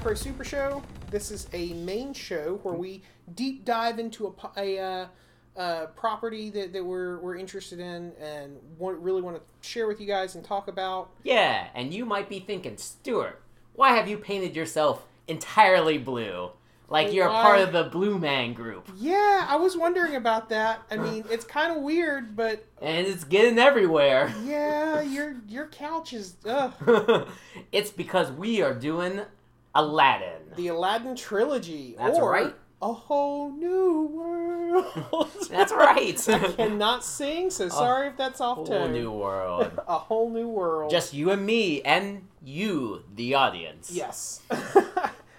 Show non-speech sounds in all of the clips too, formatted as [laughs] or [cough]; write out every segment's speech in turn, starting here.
Back Row Super Show. This is a main show where we deep dive into a, a uh, uh, property that, that we're, we're interested in and want, really want to share with you guys and talk about. Yeah, and you might be thinking, Stuart, why have you painted yourself entirely blue? Like you're a Why- part of the Blue Man group. Yeah, I was wondering about that. I mean, it's kind of weird, but And it's getting everywhere. yeah, your your couch is ugh. [laughs] it's because we are doing Aladdin. the Aladdin trilogy. That's or right. A whole new world. [laughs] That's right. [laughs] I cannot sing, so sorry if that's off Whole tone. new world. [laughs] a whole new world. Just you and me, and you, the audience. yes.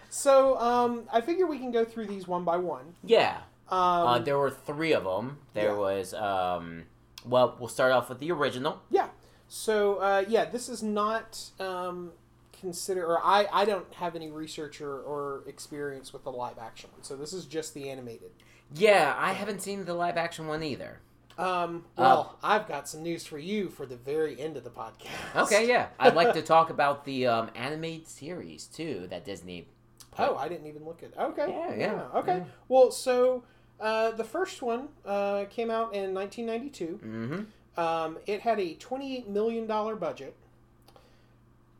so um, I figure we can go through these one by one. Yeah. Um, Uh, there were three of them. There Yeah. was, um, well, we'll start off with the original. yeah. So uh, yeah, this is not um, consider or I I don't have any research or, or experience with the live action one. So this is just the animated. Yeah, I haven't seen the live action one either. Um, well, I've got some news for you for the very end of the podcast. Okay, yeah. [laughs] I'd like to talk about the um, animated series, too, that Disney. put- Oh, I didn't even look at. Okay. Yeah, yeah, Okay. yeah. Well, so uh, the first one uh, came out in 1992. Mm-hmm. Um, it had a 28 million dollar budget.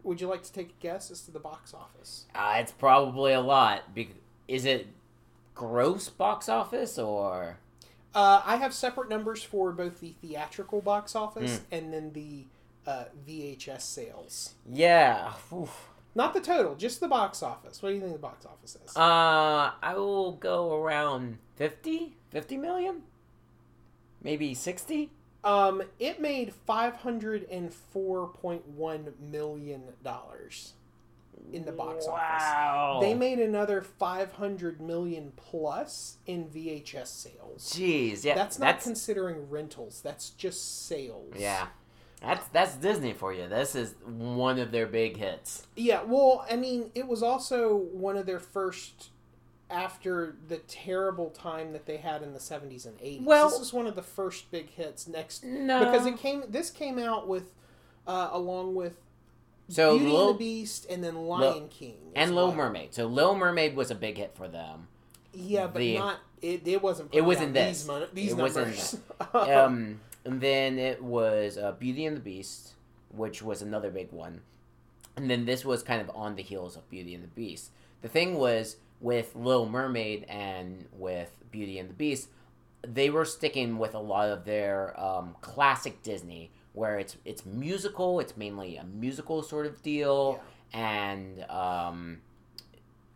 Would you like to take a guess as to the box office? Uh, it's probably a lot. Be- is it gross box office or. Uh, I have separate numbers for both the theatrical box office Hmm. and then the uh, VHS sales. Yeah. oof. Not the total, just the box office. What do you think the box office is? Uh, I will go around 50? 50 million? Maybe 60? Um, it made five hundred and four point one million dollars in the box office. wow. They made another five hundred million plus in VHS sales. Jeez, yeah. that's not that's considering rentals. That's just sales. Yeah. That's that's Disney for you. This is one of their big hits. Yeah. Well, I mean, it was also one of their first after the terrible time that they had in the seventies and eighties. Well- this is one of the first big hits. Next, No. because it came. This came out with, uh, along with so Beauty Lil- and the Beast and then Lion King as and Little. Mermaid. So Little Mermaid was a big hit for them. Yeah, but the- not it. It wasn't. It wasn't out this. These, mon- these It wasn't numbers. [laughs] Um, and then it was uh, Beauty and the Beast, which was another big one. And then this was kind of on the heels of Beauty and the Beast. The thing was with Little Mermaid and with Beauty and the Beast, they were sticking with a lot of their um, classic Disney, where it's it's musical. It's mainly a musical sort of deal, and um,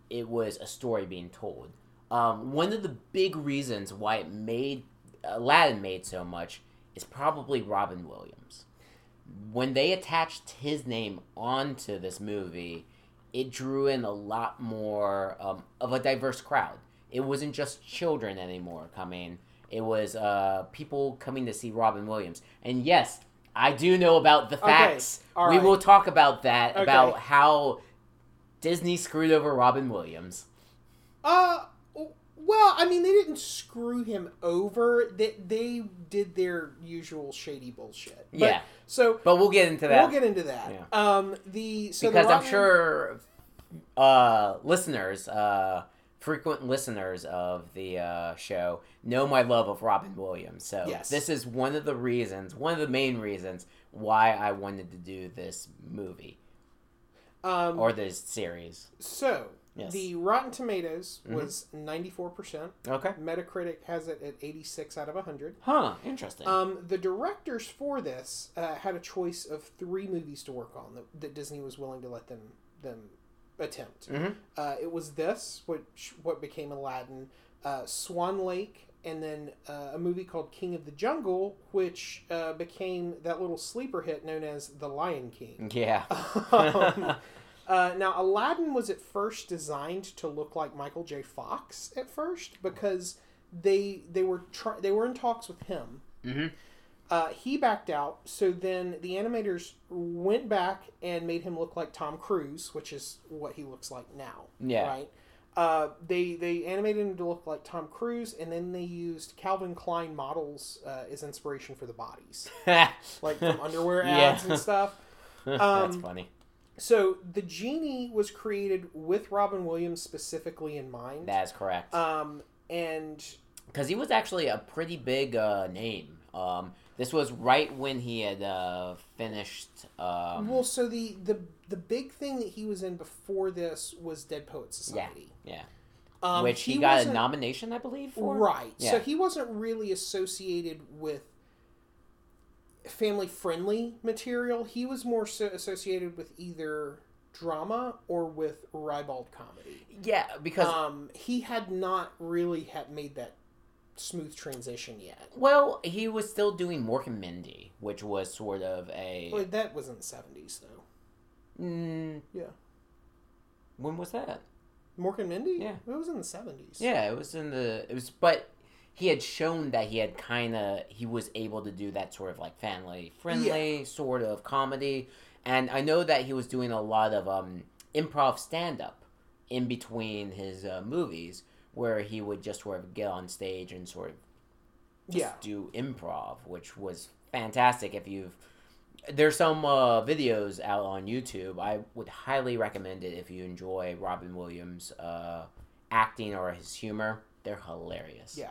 it was a story being told. Um, one of the big reasons why it made Aladdin made so much is probably Robin Williams. When they attached his name onto this movie, it drew in a lot more um, of a diverse crowd. It wasn't just children anymore coming. It was uh, people coming to see Robin Williams. And yes, I do know about the Okay, facts. all We right. will talk about that, Okay. about how Disney screwed over Robin Williams. Uh, well, I mean, they didn't screw him over. They they did their usual shady bullshit. But- Yeah. So But we'll get into that. we'll get into that. Yeah. Um, the so the because I'm sure uh, listeners, uh, frequent listeners of the uh, show, know my love of Robin Williams. So Yes. this is one of the reasons, one of the main reasons why I wanted to do this movie Um, or this series. so Yes. the Rotten Tomatoes Mhm. was ninety four percent. Okay. Metacritic has it at eighty six out of hundred. Huh. Interesting. Um, the directors for this uh, had a choice of three movies to work on that, that Disney was willing to let them them attempt. Mhm. Uh, it was this, which what became Aladdin, uh, Swan Lake, and then uh, a movie called King of the Jungle, which uh, became that little sleeper hit known as The Lion King. [laughs] yeah. [laughs] um, uh, now, Aladdin was at first designed to look like Michael J. Fox at first because they they were try- they were in talks with him. Mhm. Uh, he backed out, so then the animators went back and made him look like Tom Cruise, which is what he looks like now. Yeah. Right. Uh, they they animated him to look like Tom Cruise, and then they used Calvin Klein models uh, as inspiration for the bodies, [laughs] like from underwear Yeah. ads and stuff. [laughs] That's Um, funny. So the genie was created with Robin Williams specifically in mind. That's correct. Um, and Because he was actually a pretty big uh, name. Um, this was right when he had uh, finished. Um, well, so the the the big thing that he was in before this was Dead Poets Society. yeah. Um, which he, got a nomination, I believe, for. Right. So he wasn't really associated with family friendly material. He was more so associated with either drama or with ribald comedy. Yeah, because Um, he had not really had made that smooth transition yet. well, he was still doing Mork and Mindy, which was sort of a. Well, that was in the seventies though. Mm, Yeah. when was that? Mork and Mindy. Yeah. it was in the seventies. Yeah, it was in the. It was, but he had shown that he had kind of he was able to do that sort of like family friendly sort of comedy, and I know that he was doing a lot of um improv stand up in between his uh, movies where he would just sort of get on stage and sort of just Yeah. do improv, which was fantastic. If you've there's some uh, videos out on YouTube. I would highly recommend it if you enjoy Robin Williams' uh, acting or his humor. They're hilarious. Yeah.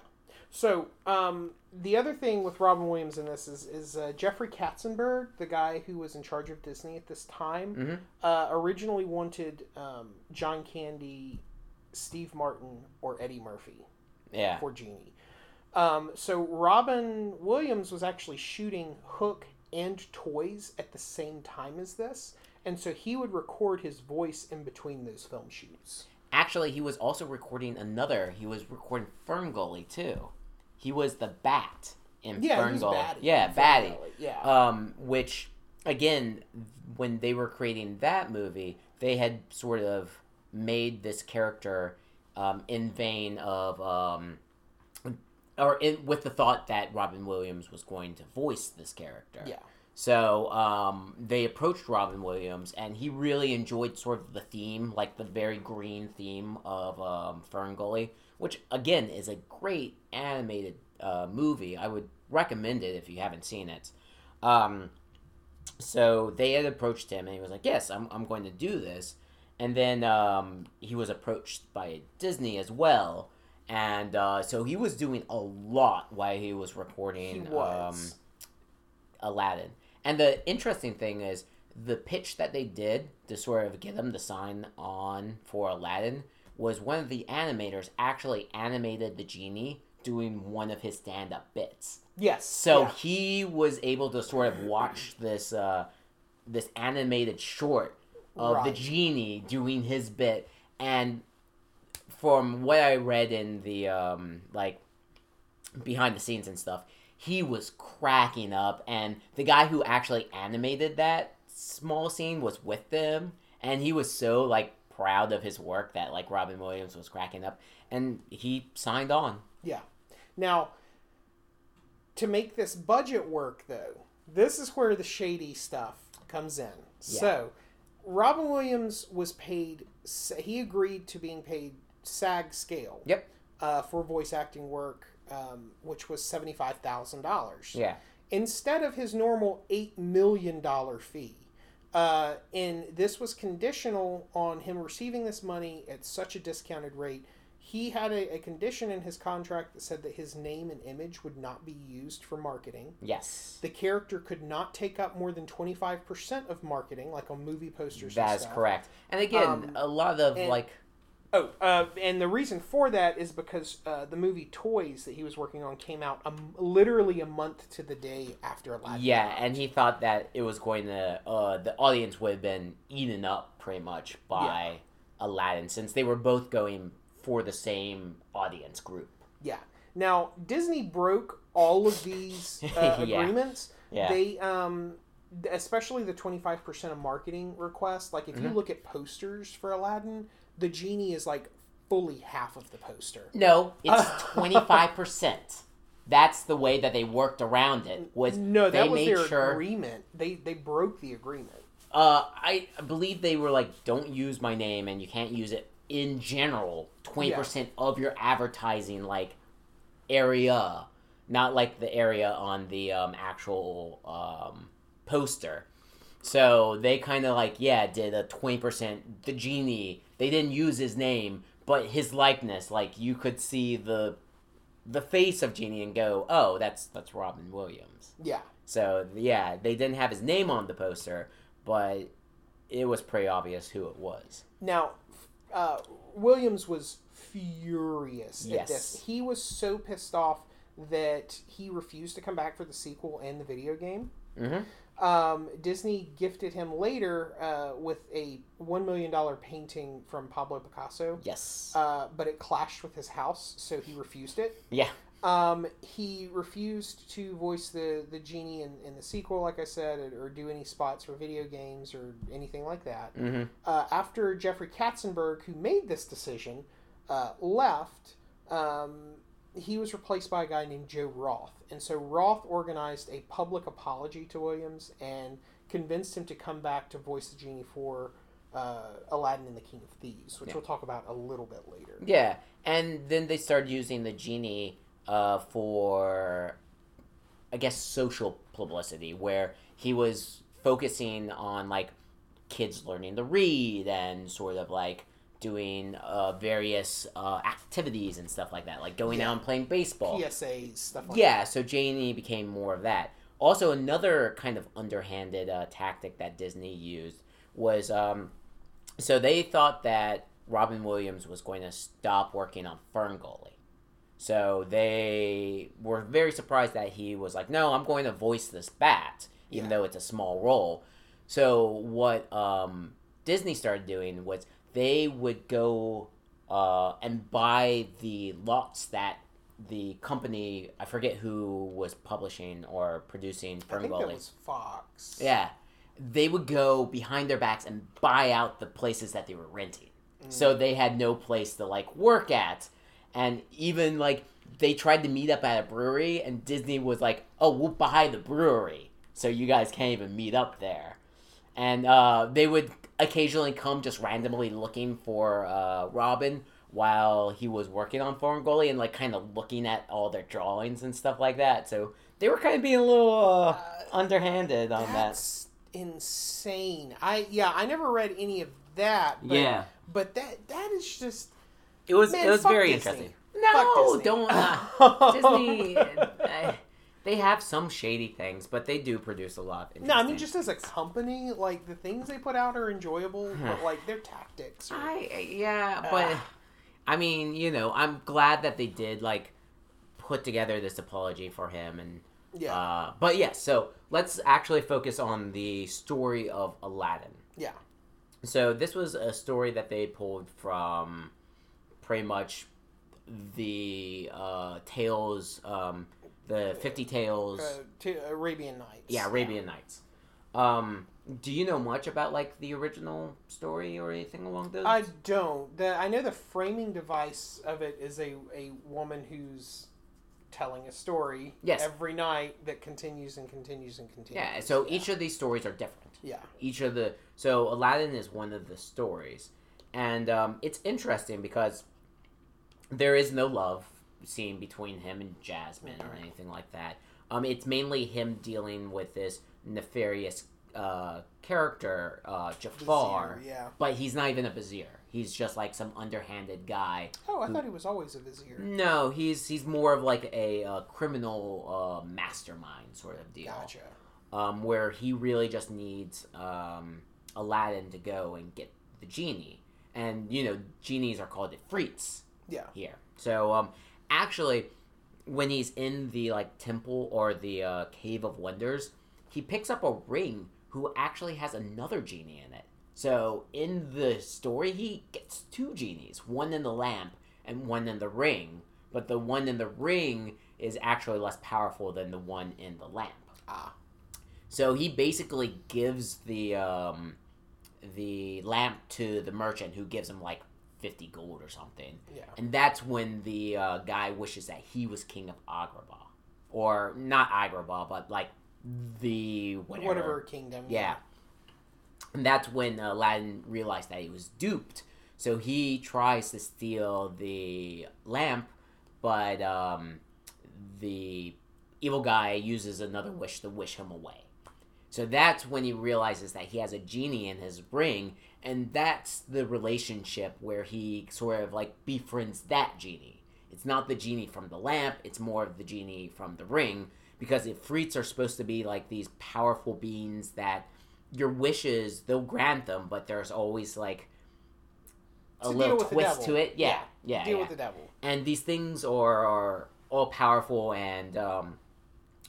So um, the other thing with Robin Williams in this is is uh, Jeffrey Katzenberg, the guy who was in charge of Disney at this time, Mhm. uh, originally wanted um, John Candy, Steve Martin, or Eddie Murphy Yeah. for Genie. Um, so Robin Williams was actually shooting Hook and Toys at the same time as this, and so he would record his voice in between those film shoots. Actually, he was also recording another. He was recording Ferngully too. He was the bat in Yeah, Ferngully. Batty. Yeah, Batty. Yeah. um, which again when they were creating that movie they had sort of made this character um, in vain of um, or in, with the thought that robin williams was going to voice this character yeah. so um, they approached robin williams and he really enjoyed sort of the theme like the very green theme of um, ferngully which again is a great animated uh, movie i would recommend it if you haven't seen it um, so they had approached him, and he was like, "Yes, I'm, I'm going to do this." And then um, he was approached by Disney as well, and uh, so he was doing a lot while he was recording He was. Um, Aladdin. And the interesting thing is the pitch that they did to sort of get him to sign on for Aladdin was one of the animators actually animated the genie doing one of his stand-up bits. Yes. So yeah. he was able to sort of watch this uh, this animated short of the genie doing his bit, and from what I read in the um, like behind the scenes and stuff, he was cracking up, and the guy who actually animated that small scene was with them, and he was so like proud of his work that like Robin Williams was cracking up, and he signed on. Yeah. Now, to make this budget work, though, this is where the shady stuff comes in. Yeah. So, Robin Williams was paid, he agreed to being paid SAG scale Yep. uh, for voice acting work, um, which was $75,000. Yeah. Instead of his normal $8 million fee. Uh, and this was conditional on him receiving this money at such a discounted rate. He had a, a condition in his contract that said that his name and image would not be used for marketing. Yes. The character could not take up more than 25% of marketing, like on movie posters. That and is correct. And again, Um, a lot of and- like Oh, uh, and the reason for that is because uh, the movie Toys that he was working on came out um, literally a month to the day after Aladdin. yeah, and he thought that it was going to uh the audience would have been eaten up pretty much by Aladdin since they were both going for the same audience group. Yeah. Now Disney broke all of these [laughs] uh, Yeah. agreements. Yeah. They um especially the 25% of marketing request, like if you Mhm. look at posters for Aladdin, the genie is like fully half of the poster. No, it's [laughs] twenty five percent. That's the way that they worked around it. Was no, that they was made their sure agreement. They they broke the agreement. Uh, I believe they were like, don't use my name, and you can't use it in general. Twenty percent of your advertising like area, not like the area on the um, actual um, poster. So they kind of like yeah did a twenty percent. The genie they didn't use his name, but his likeness. Like you could see the the face of genie and go, oh, that's that's Robin Williams. Yeah. So yeah, they didn't have his name on the poster, but it was pretty obvious who it was. Now, uh, Williams was furious Yes. at this. He was so pissed off that he refused to come back for the sequel and the video game. Mm-hmm. Um, Disney gifted him later uh, with a one million dollar painting from Pablo Picasso, Yes. uh, but it clashed with his house, so he refused it. yeah. Um, he refused to voice the, the genie in, in the sequel, like I said, or, or do any spots for video games or anything like that. Mm-hmm. Uh, after Jeffrey Katzenberg, who made this decision, uh, left, um, he was replaced by a guy named Joe Roth. And so Roth organized a public apology to Williams and convinced him to come back to voice the genie for uh, Aladdin and the King of Thieves, which Yeah. we'll talk about a little bit later. Yeah, and then they started using the genie uh, for, I guess, social publicity, where he was focusing on like kids learning to read and sort of like doing uh, various uh, activities and stuff like that, like going Yeah. out and playing baseball. PSAs, stuff like Yeah, so Genie became more of that. Also, another kind of underhanded uh, tactic that Disney used was um, so they thought that Robin Williams was going to stop working on Ferngully. So they were very surprised that he was like, no, I'm going to voice this bat, even Yeah. though it's a small role. So what um, Disney started doing was they would go uh, and buy the lots that the company I forget who was publishing or producing I think Ferngully. Fox. Yeah, they would go behind their backs and buy out the places that they were renting, so they had no place to like work at, and even like they tried to meet up at a brewery, and Disney was like, "Oh, we'll buy the brewery, so you guys can't even meet up there," and uh, they would occasionally come just randomly looking for uh, Robin while he was working on Ferngully and like kind of looking at all their drawings and stuff like that. So they were kind of being a little uh, Uh, underhanded on that. Insane. I yeah, I never read any of that. But, Yeah. but that that is just It was Man, it was fuck very Disney. interesting. Fuck No, Disney. don't uh, [laughs] Disney. uh, they have some shady things, but they do produce a lot. Of No, I mean just as a company, like the things they put out are enjoyable, but like their tactics. Are, I yeah, but Ah. I mean, you know, I'm glad that they did like put together this apology for him and yeah, uh but yeah, so let's actually focus on the story of Aladdin. yeah, So this was a story that they pulled from pretty much the uh tales um the 50 tales uh, to Arabian Nights. yeah arabian nights um do you know much about like the original story or anything along those I don't. The I know the framing device of it is a a woman who's telling a story Yes. every night that continues and continues and continues. yeah so each of these stories are different yeah each of the so aladdin is one of the stories and um, it's interesting because there is no love scene between him and jasmine or anything like that um, it's mainly him dealing with this nefarious uh, character uh, jafar Vizier, yeah. but he's not even a vizier he's just like some underhanded guy Oh, I who- thought he was always a vizier. no he's he's more of like a, uh criminal uh, mastermind sort of deal Gotcha. um, where he really just needs um, Aladdin to go and get the genie. And, you know, genies are called ifrits Yeah. here. So, um, actually, when he's in the, like, temple or the uh, Cave of Wonders, he picks up a ring who actually has another genie in it. So, in the story, he gets two genies, one in the lamp and one in the ring. But the one in the ring is actually less powerful than the one in the lamp. Ah. So he basically gives the um, the lamp to the merchant, who gives him like fifty gold or something, Yeah. and that's when the uh, guy wishes that he was king of Agrabah, or not Agrabah, but like the whatever. Whatever kingdom. Yeah. And that's when Aladdin realized that he was duped. So he tries to steal the lamp, but um, the evil guy uses another wish to wish him away. So that's when he realizes that he has a genie in his ring, and that's the relationship where he sort of like befriends that genie. It's not the genie from the lamp, it's more of the genie from the ring, because Ifrits are supposed to be like these powerful beings that your wishes, they'll grant them, but there's always like a To little twist to it. Yeah, yeah. Deal yeah with the devil. and these things are, are all powerful and um,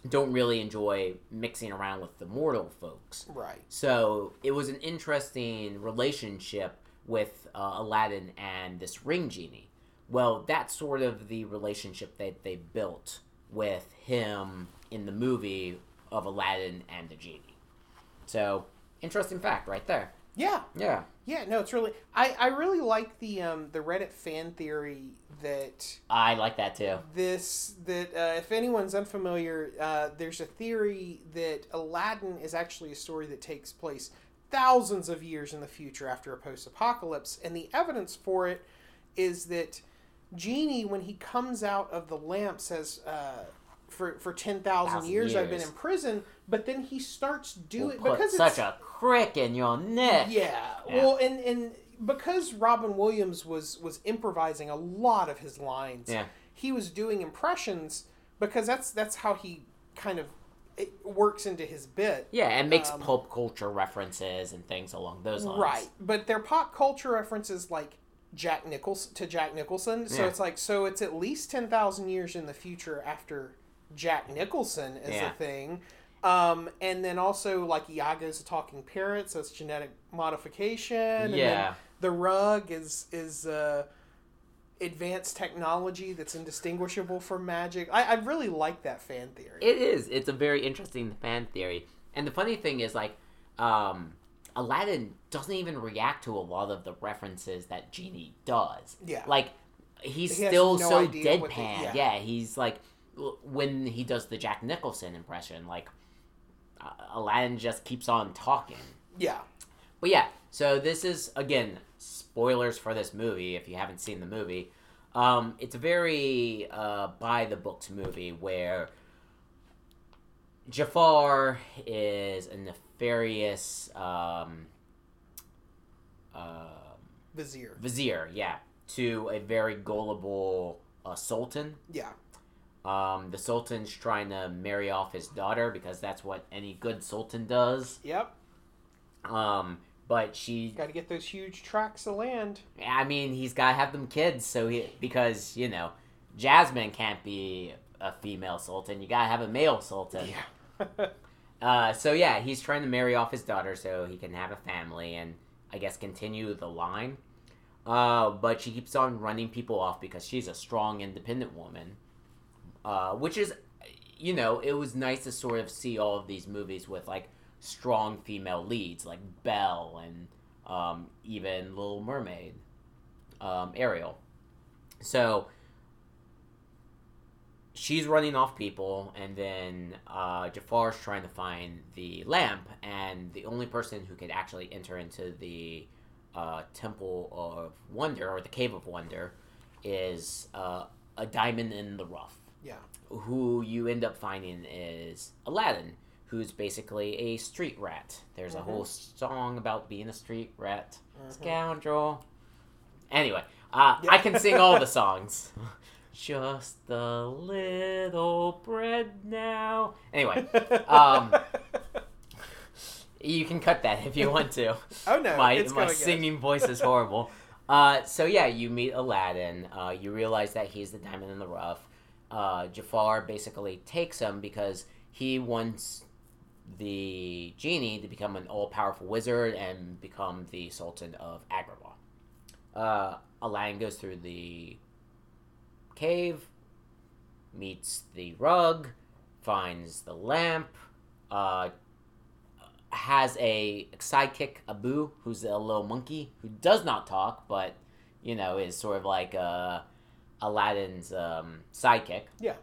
don't really enjoy mixing around with the mortal folks. Right. So it was an interesting relationship with uh, Aladdin and this ring genie. Well, that's sort of the relationship that they built with him in the movie of Aladdin and the genie. So interesting fact right there. Yeah. Yeah. Yeah. No, it's really. I I really like the um the Reddit fan theory that I like that too. this that uh, if anyone's unfamiliar, uh, there's a theory that Aladdin is actually a story that takes place thousands of years in the future after a post-apocalypse, and the evidence for it is that Genie, when he comes out of the lamp, says. Uh, for, for 10,000 Thousand years, I've been in prison, but then he starts doing put because such a crick in your neck. yeah. Yeah. Well, and and because Robin Williams was was improvising a lot of his lines, Yeah. he was doing impressions because that's that's how he kind of it works into his bit. Yeah, and makes Um, pulp culture references and things along those lines. Right. But they're pop culture references like Jack Nichols to Jack Nicholson. So Yeah. it's like so it's at least 10,000 years in the future after Jack Nicholson is Yeah. a thing. Um, and then also like Iago's a talking parrot, so it's genetic modification. Yeah. the rug is is uh, advanced technology that's indistinguishable from magic. I, I really like that fan theory. It is. It's a very interesting fan theory. And the funny thing is, like, um, Aladdin doesn't even react to a lot of the references that Genie does. Yeah. Like, he's He still no so deadpan. the- yeah. yeah. he's like, when he does the Jack Nicholson impression, like, uh, Aladdin just keeps on talking. yeah. But yeah, so this is again spoilers for this movie if you haven't seen the movie. Um, it's a very uh, by the books movie where Jafar is a nefarious um, uh, Vizier. vizier, yeah, to a very gullible uh, sultan. Yeah. Um, the sultan's trying to marry off his daughter because that's what any good sultan does. Yep. Um, but she Got to get those huge tracts of land. I mean, he's got to have them kids, so he because you know, Jasmine can't be a female sultan. You gotta have a male sultan. Yeah. [laughs] Uh, so yeah, he's trying to marry off his daughter so he can have a family and I guess continue the line. Uh, but she keeps on running people off because she's a strong, independent woman. Uh, which is, you know, it was nice to sort of see all of these movies with like strong female leads, like Belle and um, even Little Mermaid, um, Ariel. So she's running off people, and then uh, Jafar's trying to find the lamp, and the only person who could actually enter into the uh, Temple of Wonder or the Cave of Wonder is uh, a diamond in the rough. Yeah. Who you end up finding is Aladdin, who's basically a street rat. There's a Mhm. whole song about being a street rat, Mhm. scoundrel. Anyway, uh, Yeah. I can sing all the [laughs] songs. Just a little bread now. Anyway, um, [laughs] you can cut that if you want to. [laughs] oh no, my it's my singing voice is horrible. Uh, so yeah, you meet Aladdin. Uh, you realize that he's the diamond in the rough. Uh, Jafar basically takes him because he wants the genie to become an all-powerful wizard and become the Sultan of Agrabah. Uh, Aladdin goes through the cave, meets the rug, finds the lamp, uh, has a sidekick, Abu, who's a little monkey who does not talk, but you know is sort of like uh, Aladdin's um, sidekick. Yeah.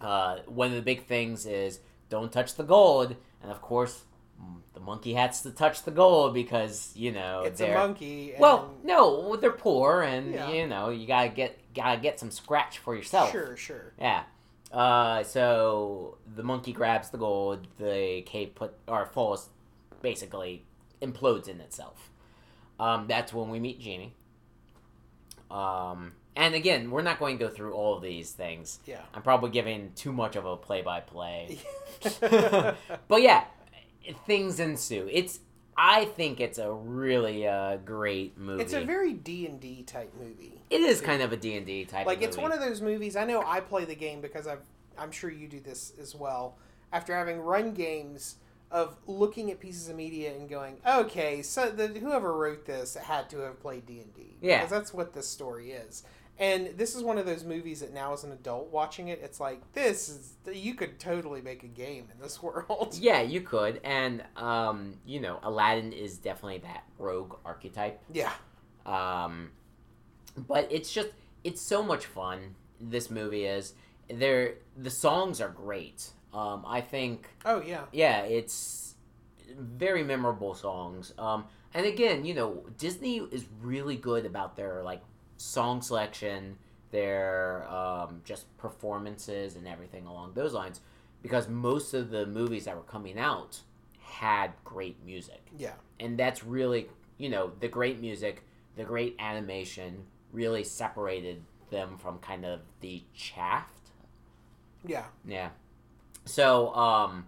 Uh, one of the big things is don't touch the gold, and of course, the monkey has to touch the gold because you know It's a monkey. And well, no, they're poor, and Yeah. you know you gotta get gotta get some scratch for yourself. Sure, sure. Yeah. Uh, so the monkey grabs the gold. The cave put or falls, basically implodes in itself. Um, that's when we meet Genie. Um, and again, we're not going to go through all of these things. Yeah. I'm probably giving too much of a play-by-play. [laughs] [laughs] but yeah, things ensue. It's I think it's a really uh, great movie. it's a very D and D type movie. it is kind of a D&D type Like of it's movie. one of those movies. I know I play the game because I've. I'm sure you do this as well. After having run games of looking at pieces of media and going, okay, so the whoever wrote this had to have played D and D. Yeah. because that's what this story is. And this is one of those movies that now, as an adult watching it, it's like this is you could totally make a game in this [laughs] world. Yeah, you could, and um, you know, Aladdin is definitely that rogue archetype. Yeah, Um, but it's just it's so much fun. This movie is. There, the songs are great. Um, I think Oh yeah. yeah, it's very memorable songs. Um, and again, you know, Disney is really good about their like song selection, their um, just performances and everything along those lines, because most of the movies that were coming out had great music, Yeah. and that's really you know the great music, the great animation really separated them from kind of the chaff Yeah. yeah. So, um,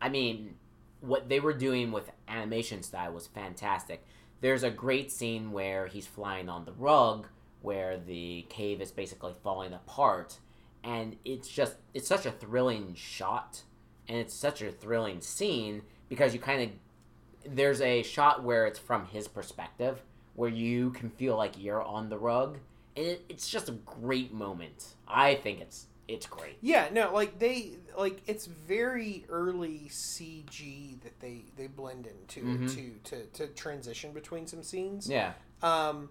I mean, what they were doing with animation style was fantastic. There's a great scene where he's flying on the rug, where the cave is basically falling apart, and it's just it's such a thrilling shot, and it's such a thrilling scene because you kind of there's a shot where it's from his perspective, where you can feel like you're on the rug, and it, it's just a great moment. I think it's it's great. Yeah, no, like they like it's very early CG that they they blend into Mhm. it too to to transition between some scenes. Yeah. Um,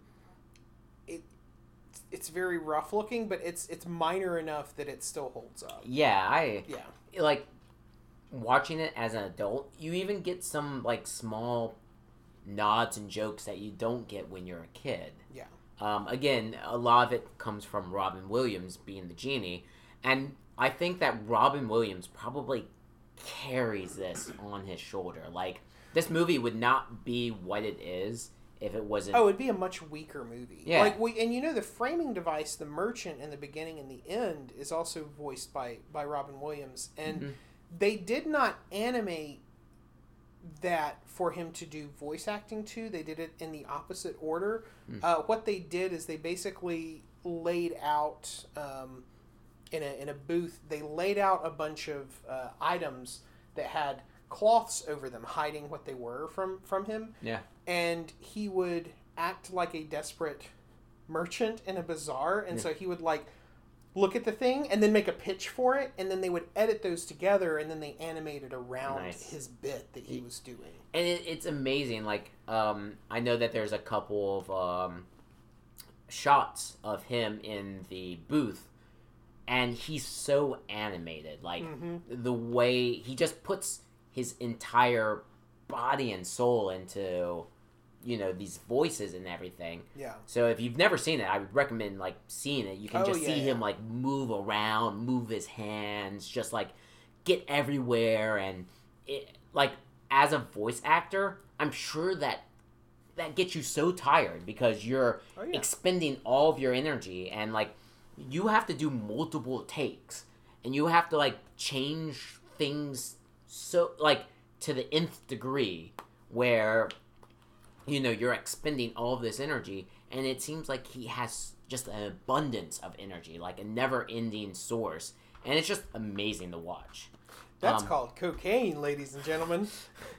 it's very rough looking, but it's it's minor enough that it still holds up. Yeah, I Yeah, like watching it as an adult. You even get some like small nods and jokes that you don't get when you're a kid. Yeah. Um, again, a lot of it comes from Robin Williams being the genie, and I think that Robin Williams probably carries this on his shoulder. Like this movie would not be what it is if it wasn't. Oh, it'd be a much weaker movie. Yeah. Like we and you know the framing device, the merchant in the beginning and the end is also voiced by by Robin Williams, and Mhm. they did not animate that for him to do voice acting to. They did it in the opposite order. Mm. Uh, what they did is they basically laid out um, in a in a booth. They laid out a bunch of uh, items that had cloths over them, hiding what they were from from him Yeah. and he would act like a desperate merchant in a bazaar and Yeah. so he would like look at the thing and then make a pitch for it and then they would edit those together and then they animated around Nice. his bit that he was doing and it, it's amazing. Like, um, I know that there's a couple of um, shots of him in the booth, and he's so animated. Like Mhm. the way he just puts his entire body and soul into, you know, these voices and everything. yeah. So if you've never seen it, I would recommend like seeing it. You can Oh, just yeah, see him like move around, move his hands, just like get everywhere, and it like as a voice actor, I'm sure that that gets you so tired because you're oh yeah. expending all of your energy. And like you have to do multiple takes. And you have to like change things so like to the nth degree where you know you're expending all of this energy and it seems like he has just an abundance of energy like a never-ending source and it's just amazing to watch that's um, called cocaine ladies and gentlemen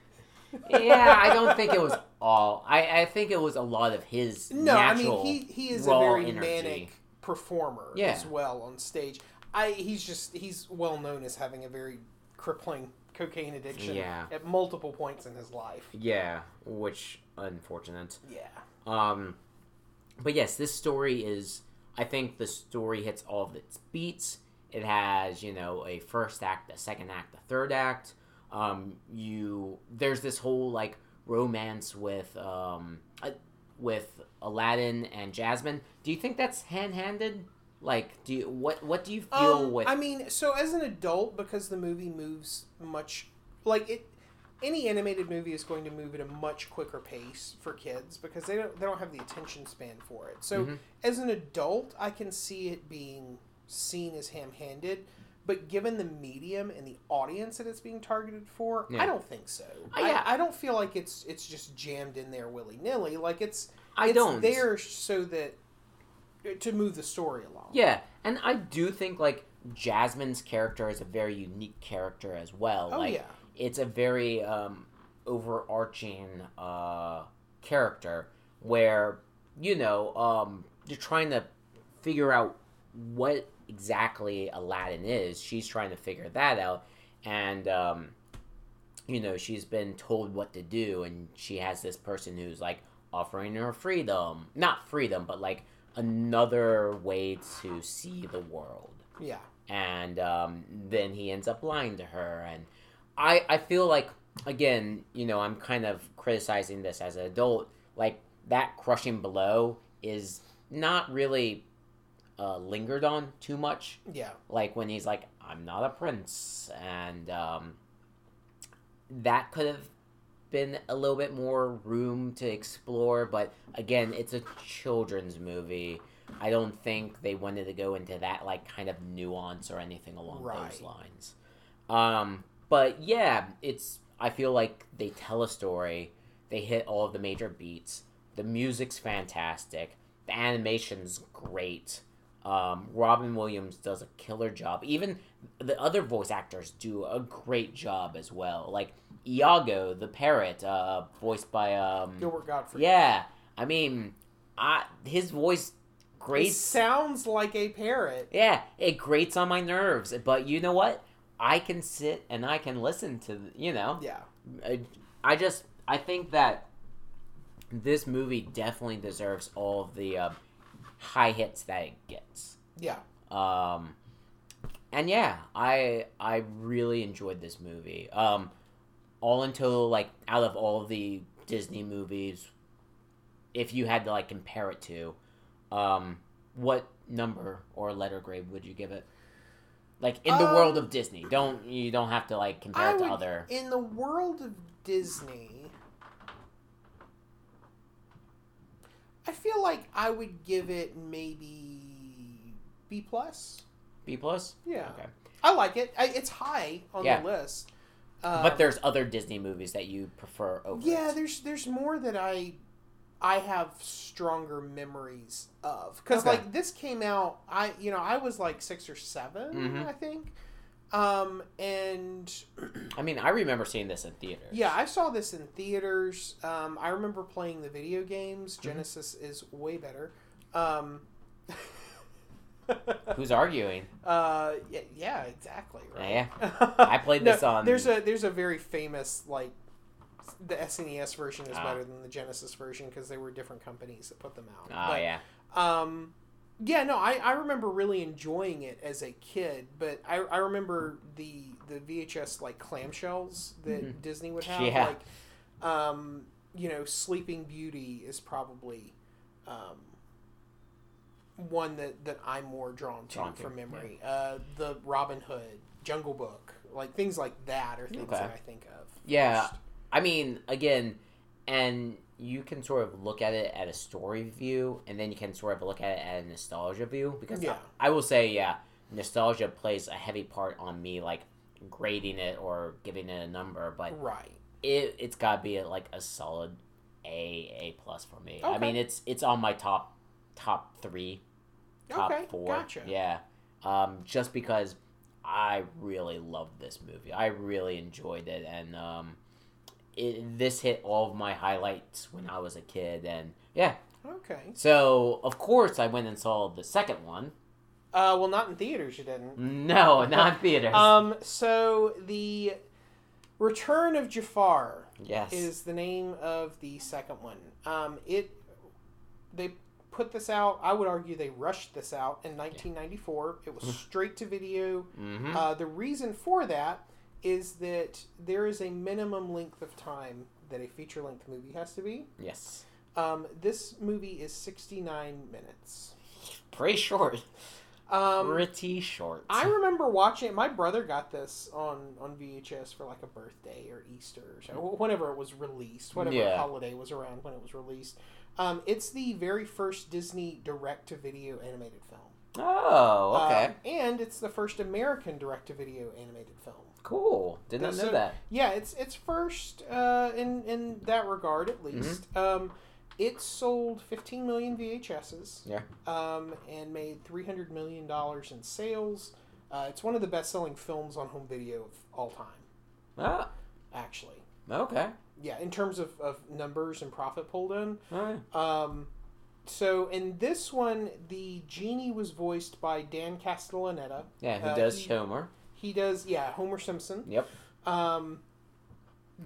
[laughs] yeah i don't think it was all i i think it was a lot of his no i mean he he is a very energy. manic performer Yeah. as well on stage i he's just he's well known as having a very crippling cocaine addiction Yeah. at multiple points in his life yeah which unfortunate yeah Um, but yes, this story is. I think the story hits all of its beats. It has, you know, a first act, a second act, a third act. Um, you there's this whole like romance with um uh, with Aladdin and Jasmine. Do you think that's hand handed? Like, do you what what do you feel Um, with? I mean, so as an adult, because the movie moves much like it, any animated movie is going to move at a much quicker pace for kids because they don't they don't have the attention span for it. So Mhm. as an adult, I can see it being seen as ham-handed. But given the medium and the audience that it's being targeted for, Yeah. I don't think so. Uh, yeah. I, I don't feel like it's it's just jammed in there willy nilly. Like it's I it's don't. there so that to move the story along. Yeah, and I do think like Jasmine's character is a very unique character as well. Oh like, yeah. it's a very um, overarching uh, character where you know um, you're trying to figure out what exactly Aladdin is. She's trying to figure that out, and um, you know she's been told what to do, and she has this person who's like offering her freedom, not freedom, but like another way to see the world Yeah. and um, then he ends up lying to her and I, I feel like again you know i'm kind of criticizing this as an adult like that crushing blow is not really uh, lingered on too much Yeah. like when he's like i'm not a prince and um, that could have been a little bit more room to explore but again it's a children's movie. I don't think they wanted to go into that like kind of nuance or anything along those lines. Um, but yeah it's i feel like they tell a story. They hit all of the major beats. The music's fantastic. The animation's great. Um, Robin Williams does a killer job. Even the other voice actors do a great job as well. Like Iago, the parrot, uh, voiced by um, Gilbert Gottfried. yeah. I mean, I his voice It grates. sounds like a parrot. Yeah, it grates on my nerves. But you know what? I can sit and I can listen to. You know, Yeah. I, I just I think that this movie definitely deserves all of the uh, high hits that it gets. Yeah. Um, and yeah, I I really enjoyed this movie. Um, all until like out of all the Disney movies, if you had to like compare it to, um, what number or letter grade would you give it? Like in the world Um, of Disney, don't you don't have to like compare I it to would- other. In the world of Disney, I feel like I would give it maybe B plus. B plus. Yeah. Okay. I like it. I, it's high on Yeah. the list. Um, but there's other Disney movies that you prefer over. yeah, it. there's there's more that I I have stronger memories of because Okay. like this came out I you know I was like six or 7 Mhm. I think, um and [clears throat] I mean, I remember seeing this in theaters. yeah I saw this in theaters. Um, I remember playing the video games. Mm-hmm. Genesis is way better. Um, [laughs] [laughs] Who's arguing? Uh, yeah, yeah, exactly. Right. Yeah. [laughs] I played this on- There's a there's a very famous like the SNES version is Ah. better than the Genesis version because they were different companies that put them out. Oh But, yeah. Um, yeah, no, I, I remember really enjoying it as a kid, but I, I remember the the VHS like clamshells that Mhm. Disney would have. Yeah. Like, um, you know, Sleeping Beauty is probably um, one that, that I'm more drawn to Drawn from memory. Uh, the Robin Hood, Jungle Book, like things like that are things Okay. that I think of. Yeah. first. I mean, again, and you can sort of look at it at a story view, and then you can sort of look at it at a nostalgia view. Because Yeah. I, I will say, yeah, nostalgia plays a heavy part on me, like grading it or giving it a number. But Right. it it's got to be like a solid A A plus for me. I mean, it's it's on my top top three, top Okay, four. gotcha. Yeah, um, just because I really loved this movie. I really enjoyed it, and um, it, this hit all of my highlights when I was a kid. And yeah, Okay. so of course I went and saw the second one. Uh, well, not in theaters, you didn't. No, not in [laughs] theaters. Um, so the Return of Jafar yes. is the name of the second one. Um, it they put this out. I would argue they rushed this out in 1994. It was straight to video. hmm Uh, the reason for that is that there is a minimum length of time that a feature length movie has to be. yes. Um, this movie is 69 minutes. Pretty short. Um, pretty short. I remember watching it. My brother got this on on VHS for like a birthday or Easter or so, whenever it was released, whatever Yeah. holiday was around when it was released. Um, it's the very first Disney direct to video animated film. oh, okay. Uh, and it's the first American direct to video animated film. cool. Did not so- know that. Yeah, it's it's first uh, in in that regard Mm-hmm. at least. Um, it sold 15 million VHSs. Yeah. Um, and made 300 million dollars in sales. Uh, it's one of the best selling films on home video of all time. Ah, Actually, okay. Yeah, in terms of, of numbers and profit pulled in. Right. Um, so in this one, the genie was voiced by Dan Castellaneta. Yeah, who Uh, does he- Homer? He does, yeah, Homer Simpson. Yep. Um,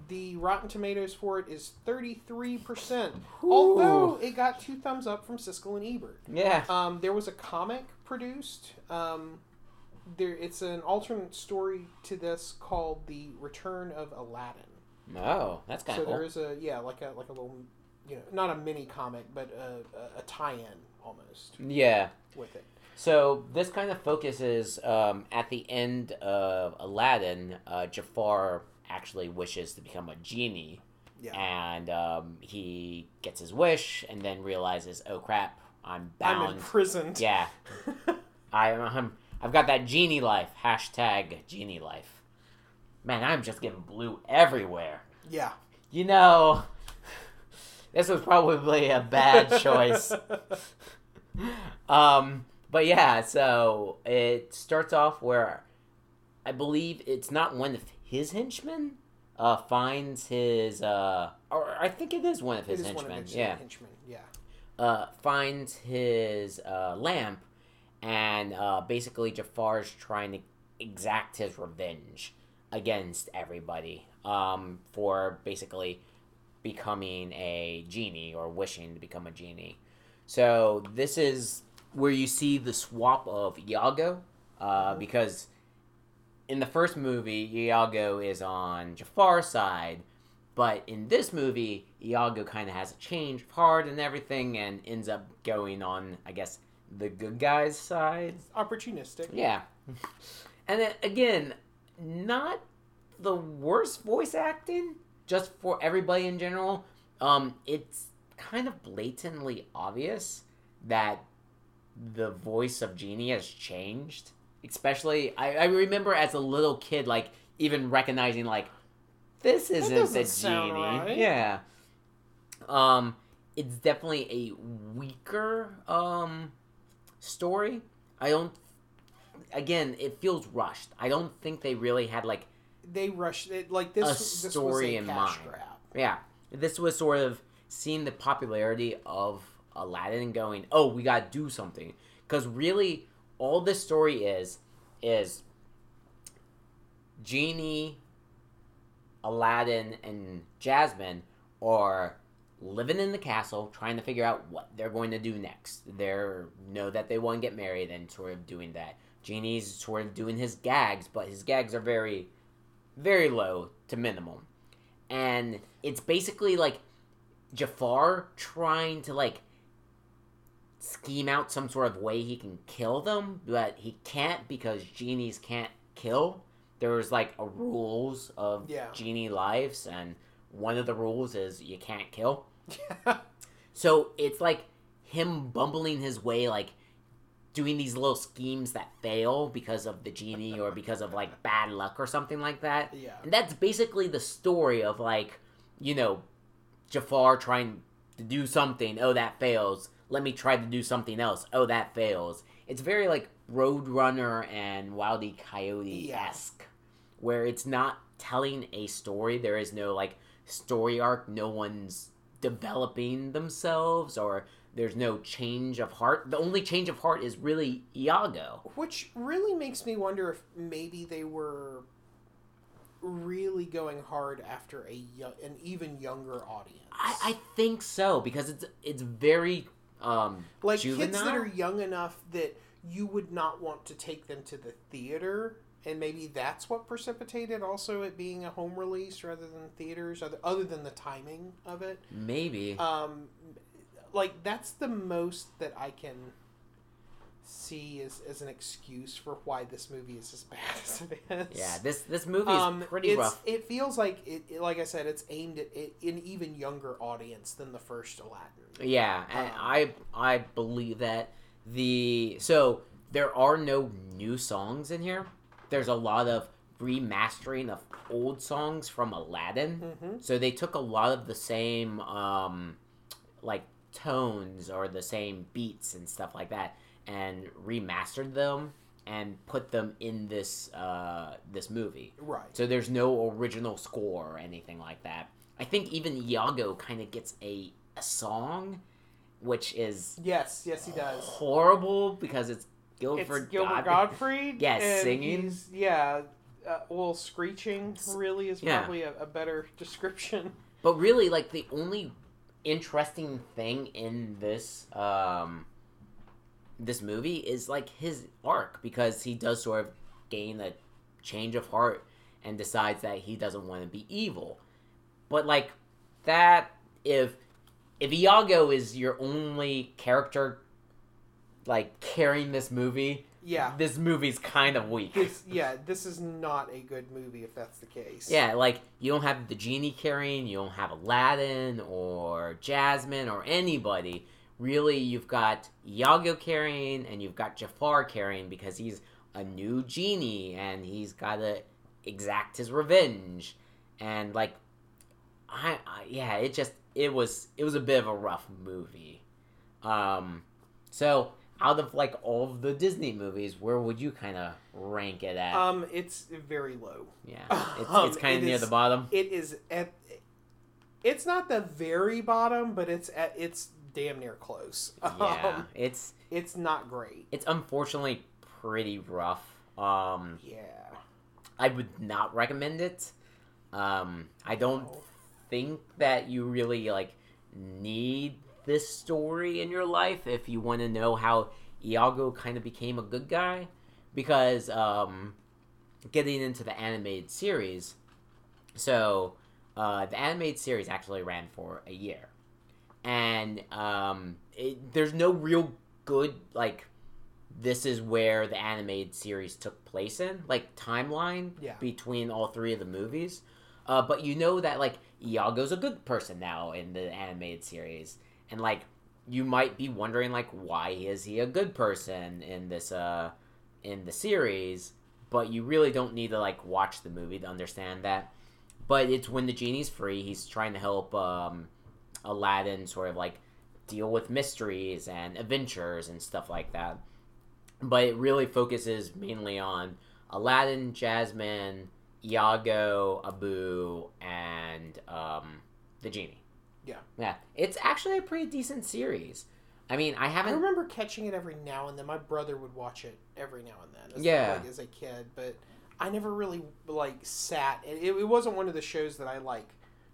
the Rotten Tomatoes for it is 33%. Ooh. Although it got two thumbs up from Siskel and Ebert. Yeah. Um, there was a comic produced. Um, there, it's an alternate story to this called "The Return of Aladdin." Oh, that's kind So of cool. there is a yeah, like a like a little, you know, not a mini comic, but a, a, a tie-in almost Yeah. with it. So this kind of focuses um, at the end of Aladdin. Uh, Jafar actually wishes to become a genie, Yeah. and um, he gets his wish, and then realizes, "Oh crap, I'm bound. I'm bound." imprisoned. yeah, [laughs] I, I'm. I've got that genie life. Hashtag genie life. Man, I'm just getting blue everywhere. yeah. You know, this was probably a bad [laughs] choice. Um, but yeah, so it starts off where I believe it's not one of his henchmen uh, finds his, uh, or I think it is one of his henchmen. of his yeah, henchmen. Yeah. uh, finds his uh, lamp, and uh, basically Jafar's trying to exact his revenge against everybody um, for basically becoming a genie or wishing to become a genie. So this is where you see the swap of Iago, uh, Mhm. because in the first movie Iago is on Jafar's side, but in this movie, Iago kind of has a change of heart and everything, and ends up going on, I guess, the good guy's side. Opportunistic. Yeah, and then, again, not the worst voice acting, just for everybody in general. Um, it's kind of blatantly obvious that the voice of Genie has changed. Especially, I, I remember as a little kid, like even recognizing like this isn't the genie. right. Yeah. Um, it's definitely a weaker um story. I don't. Again, it feels rushed. I don't think they really had like They rushed it like this. A this story was a in mind. grab. Yeah, this was sort of seeing the popularity of Aladdin going, "Oh, we got to do something." Because really, all this story is is Genie, Aladdin, and Jasmine are living in the castle, trying to figure out what they're going to do next. They know that they want to get married and sort of doing that. Genie's sort of doing his gags, but his gags are very, very low to minimum and it's basically like Jafar trying to like scheme out some sort of way he can kill them, but he can't because genies can't kill. There's like a rules of Yeah. genie lives, and one of the rules is you can't kill. [laughs] So it's like him bumbling his way, like doing these little schemes that fail because of the genie or because of like bad luck or something like that. yeah. And that's basically the story of like, you know, Jafar trying to do something. Oh, that fails. Let me try to do something else. Oh, that fails. It's very like Roadrunner and Wildy Coyote esque, where it's not telling a story. There is no like story arc. No one's developing themselves or there's no change of heart. The only change of heart is really Iago. Which really makes me wonder if maybe they were really going hard after a an even younger audience. I, I think so because it's it's very um like juvenile. kids that are young enough that you would not want to take them to the theater and maybe that's what precipitated also it being a home release rather than theaters other, other than the timing of it maybe um like that's the most that i can see as, as an excuse for why this movie is as [laughs] bad as it is. Yeah, this this movie is um, pretty it's, rough. It feels like it, it- like I said, it's aimed at it, an even younger audience than the first Aladdin. Yeah, Um, I I believe that the so there are no new songs in here. There's a lot of remastering of old songs from Aladdin. Mm-hmm. So they took a lot of the same um like tones or the same beats and stuff like that and remastered them and put them in this uh this movie. Right. So there's no original score or anything like that. I think even Iago kind of gets a a song which is Yes, yes, he does. horrible because it's Gilbert, it's Gilbert God- Gottfried. Yes, singing. yeah. Uh, well, screeching really is Yeah. probably a, a better [laughs] description. But really, like the only interesting thing in this um this movie is like his arc because he does sort of gain a change of heart and decides that he doesn't want to be evil. But like that if if Iago is your only character like carrying this movie, Yeah. this movie's kind of weak. This, yeah, this is not a good movie if that's the case. Yeah, like you don't have the genie carrying, you don't have Aladdin or Jasmine or anybody. Really, you've got Iago carrying and you've got Jafar carrying because he's a new genie and he's got to exact his revenge. And like, I, I yeah, it just it was it was a bit of a rough movie. Um, so out of like all of the Disney movies, where would you kind of rank it at? Um, it's very low. yeah, [laughs] it's, um, it's kind it of near is- the bottom. It is at. It's not the very bottom, but it's at it's damn near close. yeah, [laughs] Um, it's it's not great. it's unfortunately pretty rough. Um, Yeah. I would not recommend it. Um, I don't No. think that you really like need this story in your life if you want to know how Iago kind of became a good guy, because um, getting into the animated series, so uh, the animated series actually ran for a year, and um, it, there's no real good like this is where the animated series took place in like timeline Yeah. between all three of the movies. Uh, but you know that like Iago's a good person now in the animated series and like you might be wondering like why is he a good person in this uh in the series? But you really don't need to like watch the movie to understand that. But it's when the genie's free he's trying to help um aladdin sort of like deal with mysteries and adventures and stuff like that. But it really focuses mainly on aladdin jasmine iago abu and um the genie Yeah. yeah it's actually a pretty decent series i mean i I haven't remember catching it every now and then. My brother would watch it every now and then. As, Yeah. Like, as a kid, but I never really like sat. It, it wasn't one of the shows that I like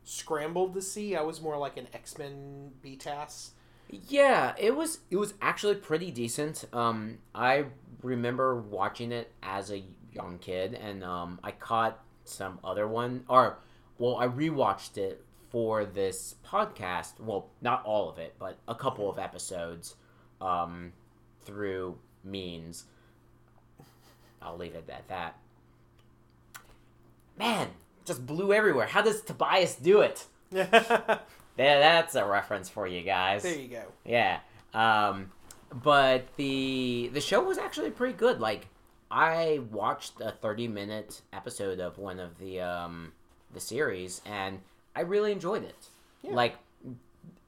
scrambled to see. I was more like an X Men BTAS. Yeah, it was it was actually pretty decent. Um, I remember watching it as a young kid, and um, I caught some other one, or well, I rewatched it for this podcast. Well, not all of it, but a couple of episodes, um, through means. I'll leave it at that. Man, just blew everywhere. How does Tobias do it? [laughs] There, that's a reference for you guys. There you go. Yeah. Um, but the the show was actually pretty good. Like I watched a 30 minute episode of one of the um the series and I really enjoyed it. Yeah. Like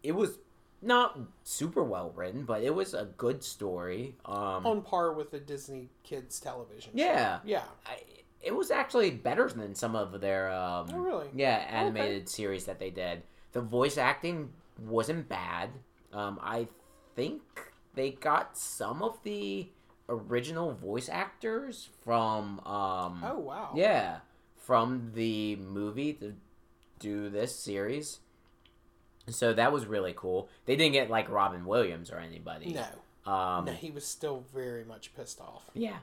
it was not super well written, but it was a good story. Um On par with the Disney kids television. show. Yeah. Yeah. I, it was actually better than some of their um Oh, really? yeah animated series that they did. The voice acting wasn't bad. Um, I think they got some of the original voice actors from um Oh wow. yeah from the movie to do this series. So that was really cool. They didn't get like Robin Williams or anybody. No. Um, no, he was still very much pissed off. yeah.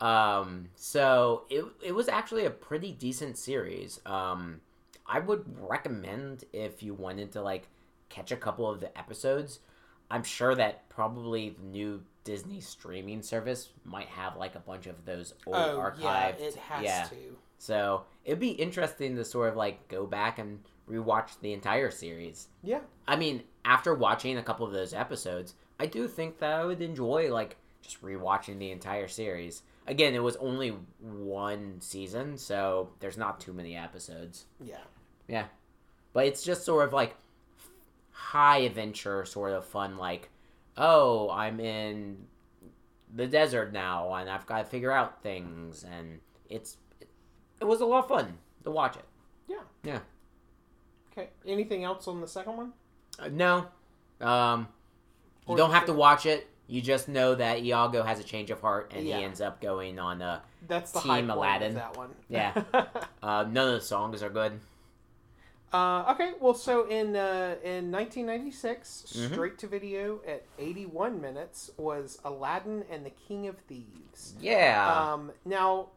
Um, so it it was actually a pretty decent series. Um, I would recommend if you wanted to like catch a couple of the episodes. I'm sure that probably the new Disney streaming service might have like a bunch of those old oh archived. yeah, it has yeah. to. So it'd be interesting to sort of like go back and rewatch the entire series. Yeah. I mean, after watching a couple of those episodes, I do think that I would enjoy like just rewatching the entire series. Again, it was only one season, so there's not too many episodes. Yeah. Yeah. But it's just sort of like high adventure sort of fun like, oh, I'm in the desert now and I've got to figure out things and it's it was a lot of fun to watch it. Yeah. Yeah. Okay. Anything else on the second one? Uh, no. Um, you don't have to watch it. You just know that Iago has a change of heart and Yeah. he ends up going on a. That's the Team Aladdin. that one. Yeah. [laughs] Uh, none of the songs are good. uh, okay. Well, so in uh, in 1996, Mhm. straight to video at 81 minutes was Aladdin and the King of Thieves. Yeah. Um, now,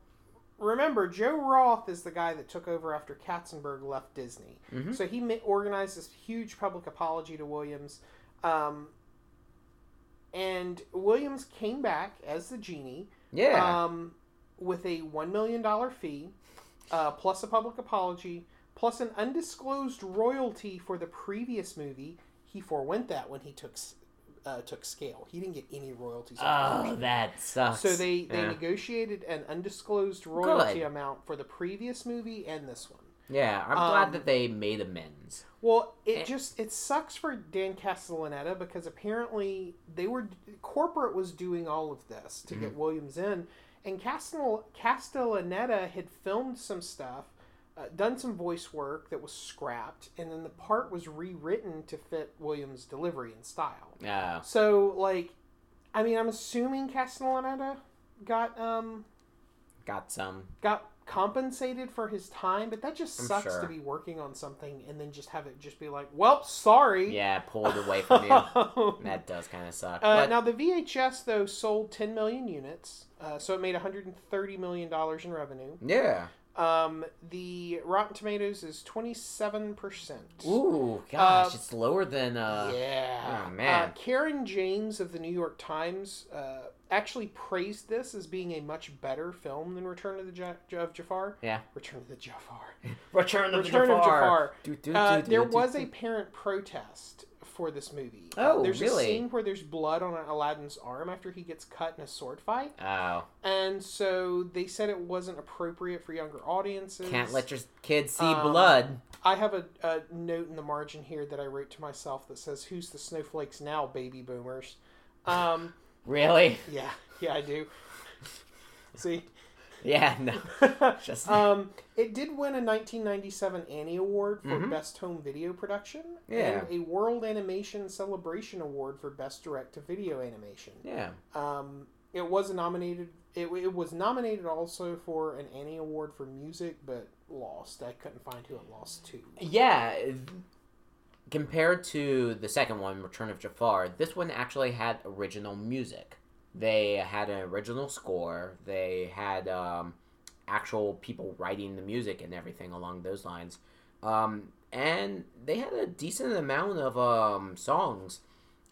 remember, Joe Roth is the guy that took over after Katzenberg left Disney. Mhm. So he organized this huge public apology to Williams. Um, and Williams came back as the genie yeah. um, with a $1 million fee, uh, plus a public apology, plus an undisclosed royalty for the previous movie. He forewent that when he took uh, took scale. He didn't get any royalties. oh, first that sucks. so they, they yeah. negotiated an undisclosed royalty Good. amount for the previous movie and this one. Yeah, I'm glad um, that they made amends. Well, Eh. it just it sucks for Dan Castellaneta because apparently they were corporate was doing all of this to Mm-hmm. get Williams in, and Castell Castellaneta had filmed some stuff, uh, done some voice work that was scrapped, and then the part was rewritten to fit Williams' delivery and style. Yeah. So, like, I mean, I'm assuming Castellaneta got um got some. got compensated for his time, but that just I'm sucks sure. to be working on something and then just have it just be like, well, sorry. Yeah, pulled away [laughs] from you. uh, [laughs] That does kind of suck. but now the VHS though sold 10 million units, uh, so it made 130 million dollars in revenue. yeah. Um, the Rotten Tomatoes is 27 percent. Ooh, gosh, Uh, it's lower than uh. Yeah. Oh, man. Uh, Caryn James of the New York Times uh, actually praised this as being a much better film than Return of the Ja- of Jafar. Yeah. Return of the Jafar. [laughs] Return of Return of Jafar. Do, do, Uh, do, there do, was a parent protest for this movie. Oh, uh, there's really? a scene where there's blood on Aladdin's arm after he gets cut in a sword fight, Oh, and so they said it wasn't appropriate for younger audiences. can't let your kids see Um, blood. I have a, a note in the margin here that I wrote to myself that says, "Who's the snowflakes now, baby boomers?" Um, [laughs] Really? yeah, yeah, I do. See, [laughs] Yeah, no. [laughs] Just um, it did win a 1997 Annie Award for Mhm. Best Home Video Production Yeah. and a World Animation Celebration Award for Best Direct to Video Animation. yeah. Um, it was nominated. It, it was nominated also for an Annie Award for music, but lost. I couldn't find who it lost to. Yeah. Compared to the second one, Return of Jafar, this one actually had original music. They had an original score. They had um, actual people writing the music and everything along those lines. Um, and they had a decent amount of um, songs.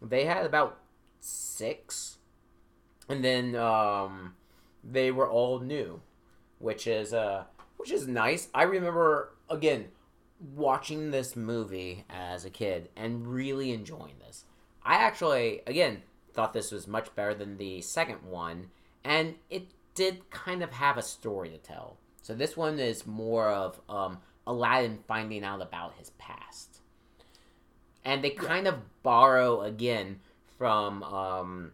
They had about six. And then um, they were all new, which is uh, which is nice. I remember again watching this movie as a kid and really enjoying this. I actually, again, thought this was much better than the second one, and it did kind of have a story to tell. So this one is more of um, Aladdin finding out about his past. And they kind of borrow again from um,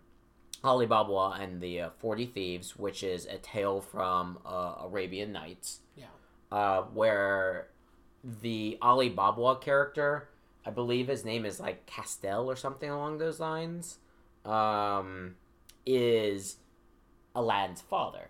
Ali Baba and the uh, 40 Thieves, which is a tale from uh, Arabian Nights. Yeah. Uh, where the Ali Baba character, I believe his name is like Castell or something along those lines, um, is Aladdin's father.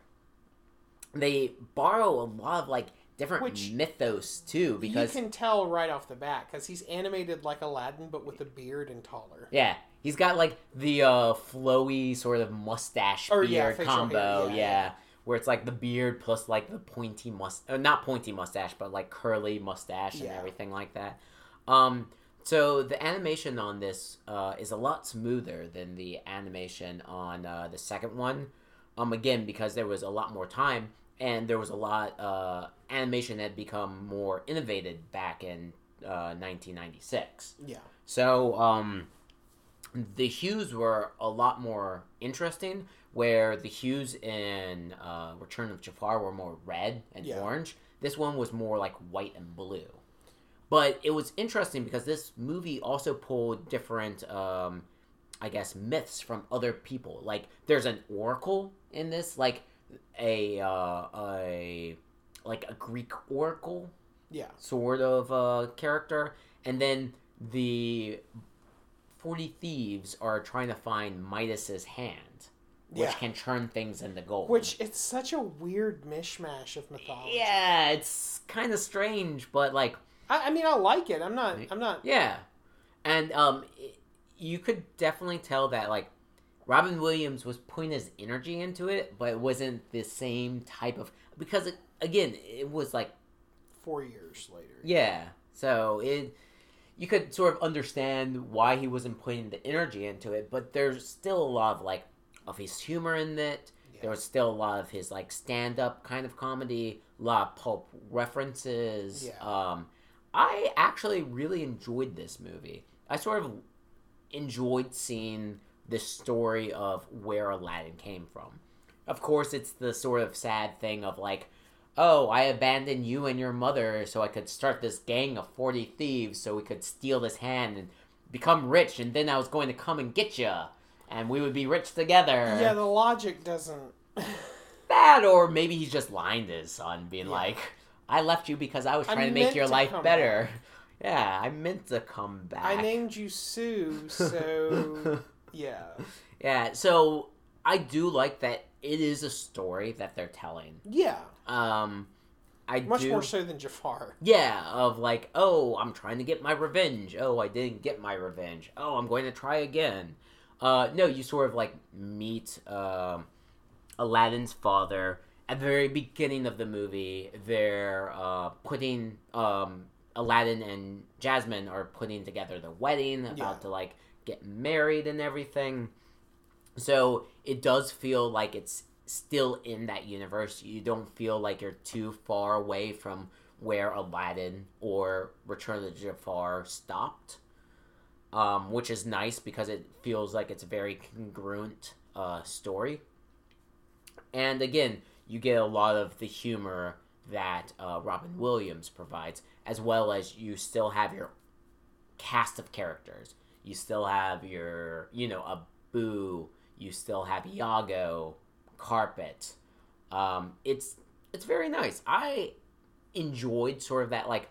They borrow a lot of like different Which mythos too because you can tell right off the bat because he's animated like Aladdin, but with a beard and taller. Yeah, he's got like the uh, flowy sort of mustache Or, beard yeah, combo. yeah, yeah, yeah. where it's like the beard plus like the pointy must, uh, not pointy mustache, but like curly mustache and everything like that. Um, So the animation on this uh, is a lot smoother than the animation on uh, the second one. Um, again, because there was a lot more time and there was a lot uh, animation had become more innovated back in uh, 1996. Yeah. So um, the hues were a lot more interesting. Where the hues in uh, Return of Jafar were more red and Yeah. orange, this one was more like white and blue. But it was interesting because this movie also pulled different, um, I guess, myths from other people. Like there's an oracle in this, like a uh, a like a Greek oracle Yeah. sort of uh, character, and then the forty thieves are trying to find Midas's hand, which Yeah. can turn things into gold. Which it's such a weird mishmash of mythology. yeah, it's kind of strange, but like I, I mean, I like it. I'm not. I'm not. yeah, and um, you could definitely tell that like Robin Williams was putting his energy into it, but it wasn't the same type of because it, again it was like Four years later. Yeah. So it you could sort of understand why he wasn't putting the energy into it, but there's still a lot of like of his humor in it. Yeah. There was still a lot of his like stand up kind of comedy, a lot of pulp references. Yeah. Um I actually really enjoyed this movie. I sort of enjoyed seeing the story of where Aladdin came from. Of course, it's the sort of sad thing of like, oh, I abandoned you and your mother so I could start this gang of 40 thieves so we could steal this hand and become rich, and then I was going to come and get you, and we would be rich together. Yeah, the logic doesn't. That, or maybe he's just lying to his son, being Yeah. like, I left you because I was I trying to make your to life better. [laughs] Yeah, I meant to come back. I named you Sue, so [laughs] yeah. yeah, so I do like that it is a story that they're telling. Yeah, Um, I much do, more so than Jafar. Yeah, of like, oh, I'm trying to get my revenge. Oh, I didn't get my revenge. Oh, I'm going to try again. Uh, no, you sort of like meet um, Aladdin's father at the very beginning of the movie. They're uh, putting um, Aladdin and Jasmine are putting together the wedding, about Yeah. to like get married and everything. So it does feel like it's still in that universe. You don't feel like you're too far away from where Aladdin or Return of the Jafar stopped, um, which is nice because it feels like it's a very congruent uh, story. And again, you get a lot of the humor that uh, Robin Williams provides, as well as you still have your cast of characters. You still have your, you know, Abu. You still have Iago, Carpet. Um, it's it's very nice. I enjoyed sort of that like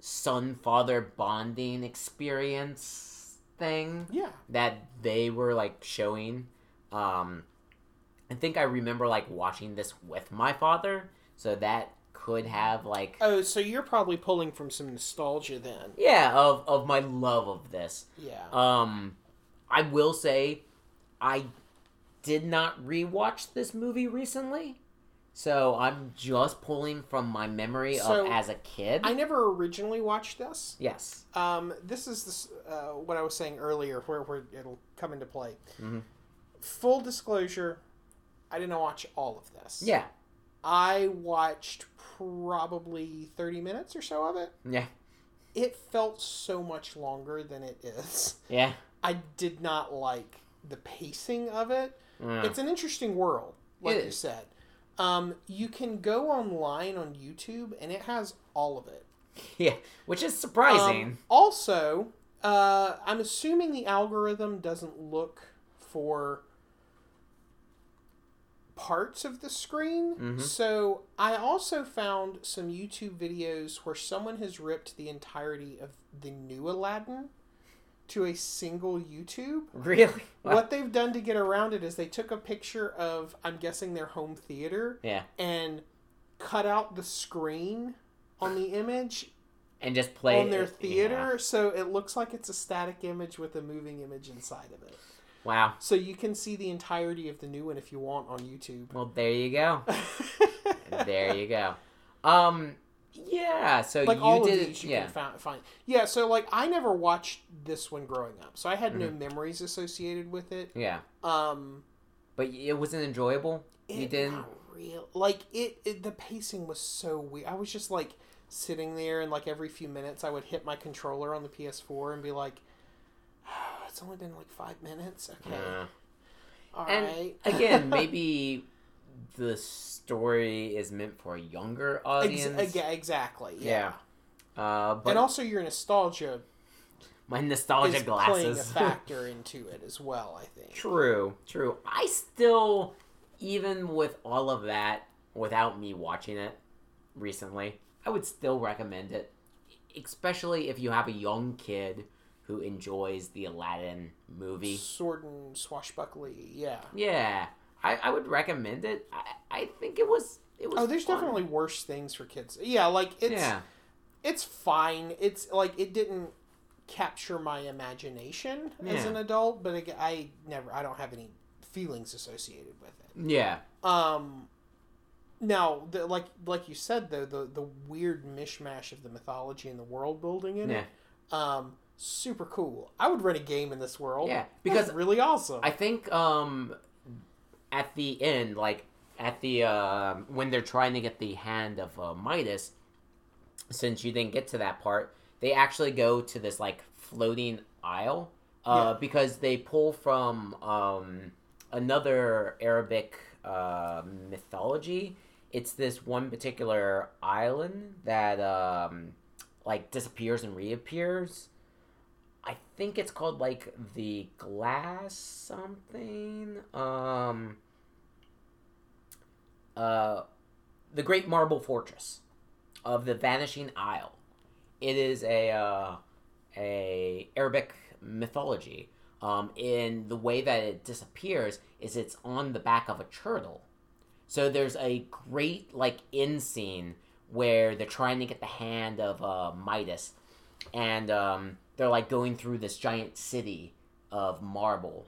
son father bonding experience thing Yeah, that they were like showing. Um, I think I remember like watching this with my father, so that could have like Oh, so you're probably pulling from some nostalgia then. yeah of of my love of this. Yeah. Um, I will say, I did not rewatch this movie recently, so I'm just pulling from my memory So, of as a kid. I never originally watched this. yes. Um, this is this, uh, what I was saying earlier, where, where it'll come into play. Mhm. Full disclosure, I didn't watch all of this. Yeah. I watched probably 30 minutes or so of it. Yeah. It felt so much longer than it is. Yeah. I did not like the pacing of it. Mm. It's an interesting world, like you said. Um, you can go online on YouTube, and it has all of it. yeah. Which is surprising. Um, also, uh, I'm assuming the algorithm doesn't look for parts of the screen. Mhm. So I also found some YouTube videos where someone has ripped the entirety of the new Aladdin to a single YouTube. really? [laughs] What they've done to get around it is they took a picture of, I'm guessing, their home theater Yeah. and cut out the screen on the image And just play on their theater, so it looks like it's a static image with a moving image inside of it. Wow. So you can see the entirety of the new one if you want on YouTube. Well, there you go. [laughs] there you go. Um, Yeah, so like you all did of these you Yeah, can find, find. Yeah, so like I never watched this one growing up, so I had no Mm-hmm. memories associated with it. yeah, Um, but it wasn't enjoyable. you it, didn't. real. Like it, it, the pacing was so weird. I was just like sitting there, and like every few minutes, I would hit my controller on the PS4 and be like, [sighs] "It's only been like five minutes." Okay, Uh, all and right. [laughs] again, [laughs] maybe the story is meant for a younger Ex- audience. exactly. Yeah. Yeah. Uh, but and also, your nostalgia my is nostalgia playing a [laughs] factor into it as well. I think. True, true. I still, even with all of that, without me watching it recently, I would still recommend it. Especially if you have a young kid who enjoys the Aladdin movie. Sword and swashbuckly. Yeah. Yeah, I, I would recommend it. I, I think it was it was. Oh, there's fun. definitely worse things for kids. Yeah, like it's yeah it's fine. It's like it didn't capture my imagination as an adult, but it, I never I don't have any feelings associated with it. yeah Um now, the, like like you said though, the the weird mishmash of the mythology and the world building in yeah. it, um, super cool. I would run a game in this world. Yeah, That's because really awesome. I think um at the end, like at the um when they're trying to get the hand of uh, Midas, since you didn't get to that part, they actually go to this like floating isle uh, because they pull from um another Arabic uh, mythology. It's this one particular island that um like disappears and reappears. Think it's called like the glass something. Um uh the Great Marble Fortress of the Vanishing Isle. It is a uh, a Arabic mythology. Um, in the way that it disappears is it's on the back of a turtle. So there's a great like in scene where they're trying to get the hand of uh, Midas, and um, they're like going through this giant city of marble,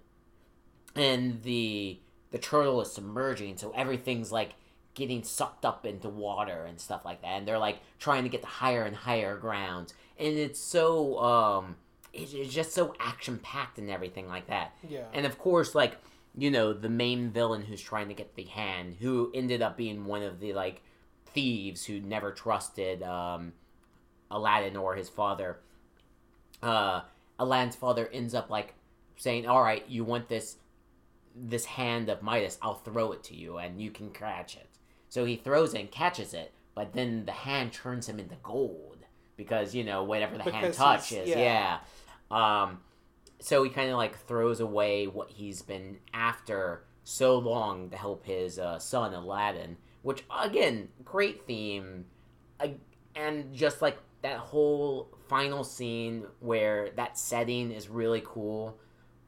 and the the turtle is submerging, so everything's like getting sucked up into water and stuff like that, and they're like trying to get to higher and higher grounds, and it's so um, it, it's just so action packed and everything like that. yeah. And of course, like, you know, the main villain who's trying to get the hand, who ended up being one of the, like, thieves who never trusted um, Aladdin or his father. Uh, Aladdin's father ends up, like, saying, All right, you want this this hand of Midas, I'll throw it to you and you can catch it. So he throws it and catches it, but then the hand turns him into gold because, you know, whatever the hand Because he's- touches. yeah. yeah. Um, so he kind of like throws away what he's been after so long to help his uh, son Aladdin, which again, great theme, I, and just like that whole final scene where that setting is really cool,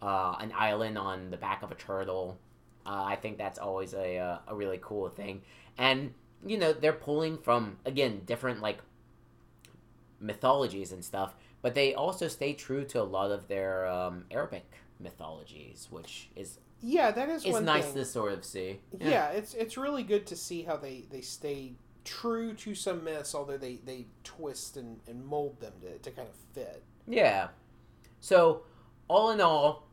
uh, an island on the back of a turtle. Uh, I think that's always a uh, a really cool thing, and you know they're pulling from again different like mythologies and stuff, but they also stay true to a lot of their um, Arabic mythologies, which is Yeah, that is is one nice thing. to sort of see. yeah. it's it's really good to see how they they stay true to some myths, although they they twist and, and mold them to, to kind of fit. Yeah. So, all in all,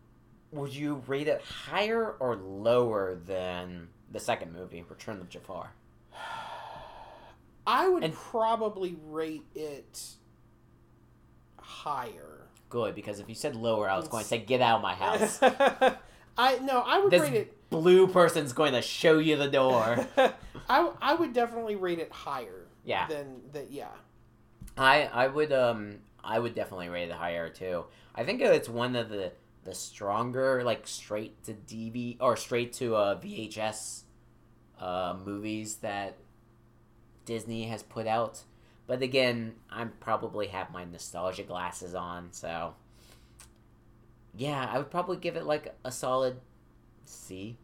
would you rate it higher or lower than the second movie, Return of Jafar? [sighs] I would And- probably rate it higher. Good, because if you said lower, I was going to say, get out of my house. [laughs] I no, I would this rate it. blue person's going to show you the door. [laughs] I I would definitely rate it higher. Yeah. Than that. Yeah. I I would um I would definitely rate it higher too. I think it's one of the the stronger like straight to DV or straight to uh, VHS uh, movies that Disney has put out. But again, I probably have my nostalgia glasses on, so yeah, I would probably give it like a solid C.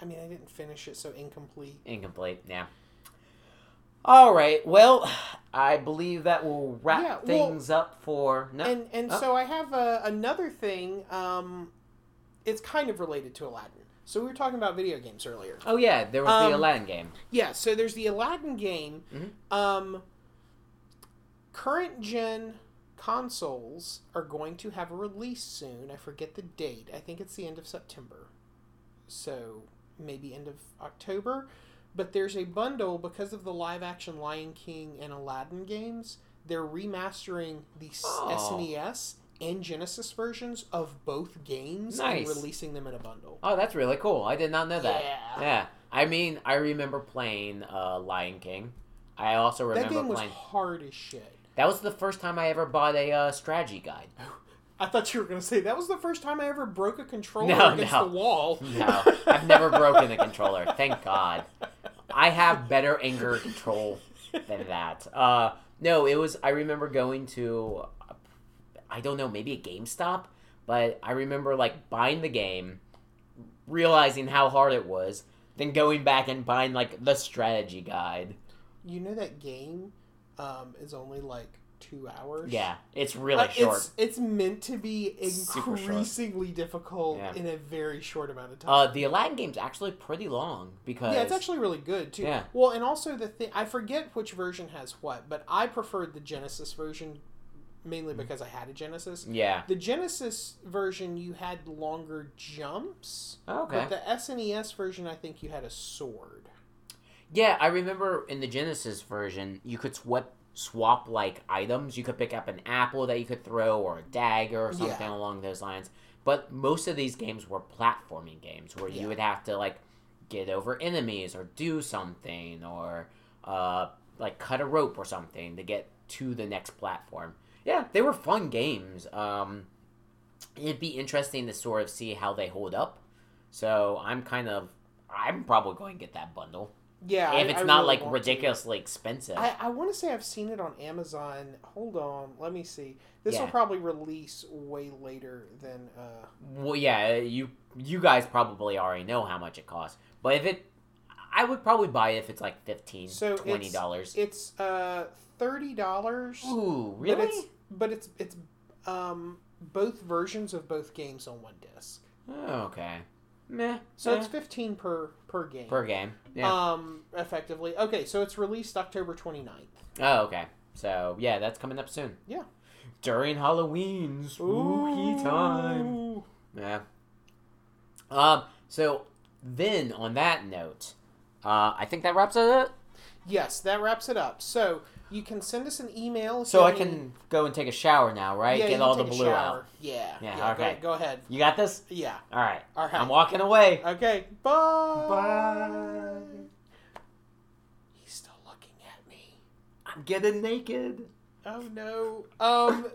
I mean, I didn't finish it, so incomplete. Incomplete, yeah. All right, well, I believe that will wrap Yeah, well- things up for no. And and Oh. so I have uh, another thing. Um, it's kind of related to Aladdin. So we were talking about video games earlier. Oh yeah, there was Um, the Aladdin game. Yeah, so there's the Aladdin game. Mhm. Um, current gen consoles are going to have a release soon. I forget the date. I think it's the end of September. So maybe end of October. But there's a bundle because of the live action Lion King and Aladdin games. They're remastering the Oh. SNES and Genesis versions of both games Nice. and releasing them in a bundle. Oh, that's really cool. I did not know that. Yeah. Yeah. I mean, I remember playing uh, Lion King. I also That remember game was playing. hard as shit. That was the first time I ever bought a uh, strategy guide. I thought you were going to say that was the first time I ever broke a controller No, against no. the wall. [laughs] No, I've never broken a controller. [laughs] Thank God. I have better anger control than that. Uh, no, it was. I remember going to, I don't know, maybe a GameStop, but I remember like buying the game, realizing how hard it was, then going back and buying like the strategy guide. You know that game um, is only like two hours. Yeah, it's really Uh, short. It's, it's meant to be increasingly difficult Yeah. in a very short amount of time. Uh, the Aladdin game's actually pretty long because yeah, it's actually really good too. Yeah. Well, and also the thing I forget which version has what, but I preferred the Genesis version mainly Mm. because I had a Genesis. yeah. The Genesis version you had longer jumps, Okay. but the SNES version I think you had a sword. Yeah, I remember in the Genesis version, you could swap swap like items. You could pick up an apple that you could throw, or a dagger, or something Yeah. along those lines. But most of these games were platforming games where Yeah. you would have to like get over enemies or do something, or uh, like cut a rope or something to get to the next platform. Yeah, they were fun games. Um, it'd be interesting to sort of see how they hold up. So I'm kind of, I'm probably going to get that bundle Yeah, I- if it's I not really like want to. ridiculously expensive. I, I want to say I've seen it on Amazon. Hold on, let me see. This will probably release way later than. Uh, well, yeah, you you guys probably already know how much it costs, but if it, I would probably buy it if it's like 15 So twenty dollars. it's uh thirty dollars. Ooh, But really? it's but it's it's um both versions of both games on one disc. Oh, okay, meh. So eh, it's fifteen per per game. per game. Yeah. Um, effectively. Okay, so it's released October 29th. oh, okay. So yeah, that's coming up soon. Yeah. During Halloween, spooky time. Yeah. Um. So then, on that note, uh, I think that wraps it up. Yes, that wraps it up. So you can send us an email. So I have any- can go and take a shower now, right? Yeah, Get all can the blue out. Yeah. Yeah, go- okay. Go, ahead. You got this? Yeah. All right. All right. I'm walking away. Okay. Bye. Bye. He's still looking at me. I'm getting naked. Oh no. Um.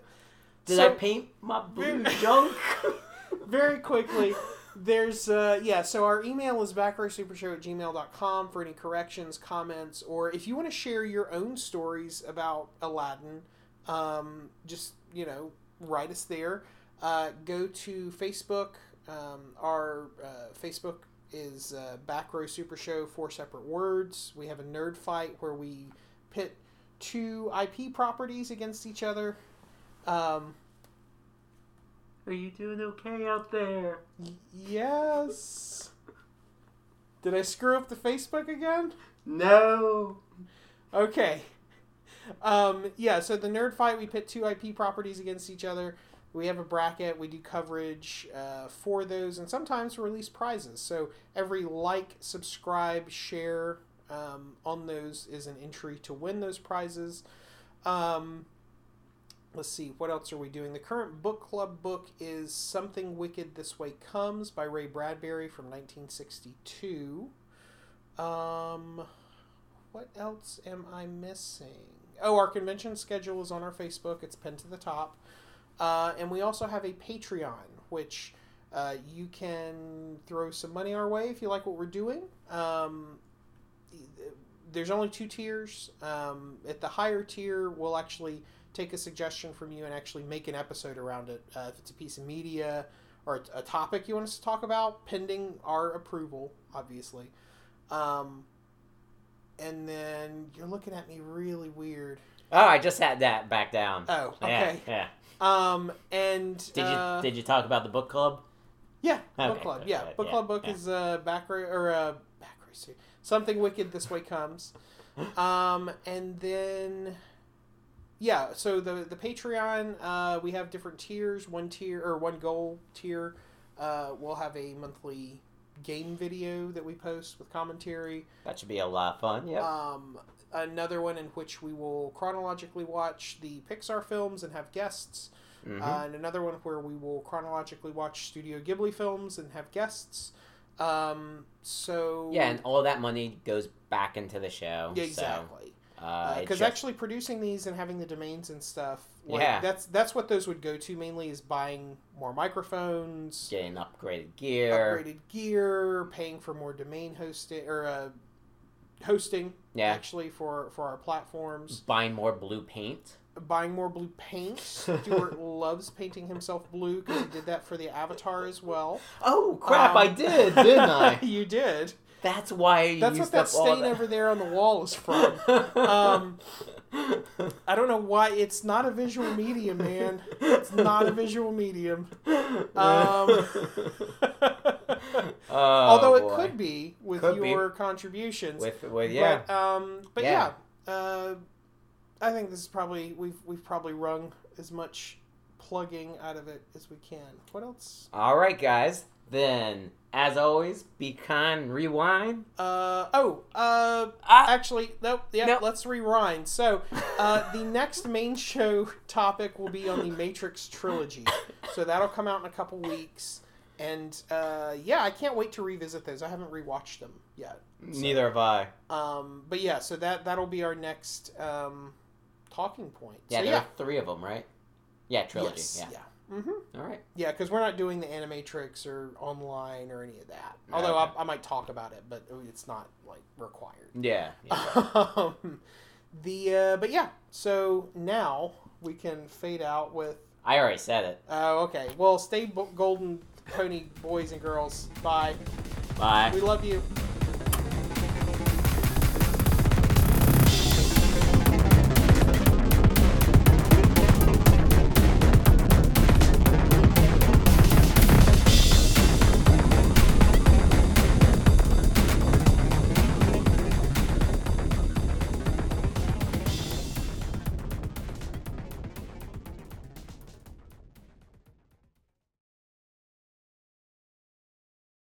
Did so- I paint my blue junk? [laughs] very quickly [laughs] there's uh yeah so our email is backrowsupershow at gmail.com for any corrections comments or if you want to share your own stories about aladdin um just you know write us there. Uh go to facebook um our uh, facebook is uh, back row super show four separate words. We have a nerd fight where we pit two ip properties against each other. Um Are you doing okay out there? Yes. Did I screw up the Facebook again? No. Okay. Um, yeah, so the nerd fight, we pit two IP properties against each other. We have a bracket. We do coverage uh, for those, and sometimes release prizes. So every like, subscribe, share um, on those is an entry to win those prizes. Um, let's see, what else are we doing? The current book club book is Something Wicked This Way Comes by Ray Bradbury from 1962. Um, what else am I missing? Oh, our convention schedule is on our Facebook. It's pinned to the top. Uh, and we also have a Patreon, which uh, you can throw some money our way if you like what we're doing. Um, there's only two tiers. Um, at the higher tier, we'll actually take a suggestion from you and actually make an episode around it. Uh, if it's a piece of media or a topic you want us to talk about, pending our approval, obviously. Um, and then you're looking at me really weird. Oh, I just had that back down. Oh, okay. Yeah. Um, and Did you uh, Did you talk about the book club? Yeah, book club. Yeah, book yeah, club book yeah. is uh, back ra- or uh, back race. Something wicked this way comes. [laughs] Um, and then yeah, so the the Patreon uh, we have different tiers. One tier or one goal tier, uh, we'll have a monthly game video that we post with commentary. That should be a lot of fun. Yep. Um, another one in which we will chronologically watch the Pixar films and have guests. Mhm. Uh, and another one where we will chronologically watch Studio Ghibli films and have guests. Um, so yeah, and all that money goes back into the show. yeah, exactly. it's Because just- actually producing these and having the domains and stuff, like, Yeah. that's that's what those would go to mainly is buying more microphones, getting upgraded gear. upgraded gear, paying for more domain hosting or uh, hosting Yeah. actually for for our platforms. Buying more blue paint. buying more blue paint. [laughs] Stuart loves painting himself blue because he did that for the Avatar as well. Oh crap! Um, I did, didn't I? [laughs] you did. That's why you That's what that stain that- over there on the wall is from. [laughs] Um, I don't know why it's not a visual medium, man. It's not a visual medium. Um, Oh, [laughs] [laughs] although it boy. could be with Could be. your contributions. with with yeah. But, um, but yeah, Yeah. uh, I think this is probably we've we've probably wrung as much plugging out of it as we can. What else? All right, guys. Then, as always, be kind. Rewind. Uh, oh, uh, Ah, actually, nope. Yeah, Nope. let's rewind. So, uh, the next main show topic will be on the Matrix trilogy. So that'll come out in a couple weeks, and uh, yeah, I can't wait to revisit those. I haven't rewatched them yet. neither have I. Um, but yeah, so that that'll be our next um, talking point. Yeah, so, there yeah, are three of them, right? Yeah, trilogy. Yes, Yeah. yeah. Mm-hmm. All right. Yeah, because we're not doing the Animatrix or online or any of that. Yeah, Although. I, I might talk about it, but it's not like required. Yeah. yeah. [laughs] um, the uh, but yeah, so now we can fade out with. I already said it. Oh, okay. Well, stay bo- golden pony boys and girls. Bye. Bye. We love you.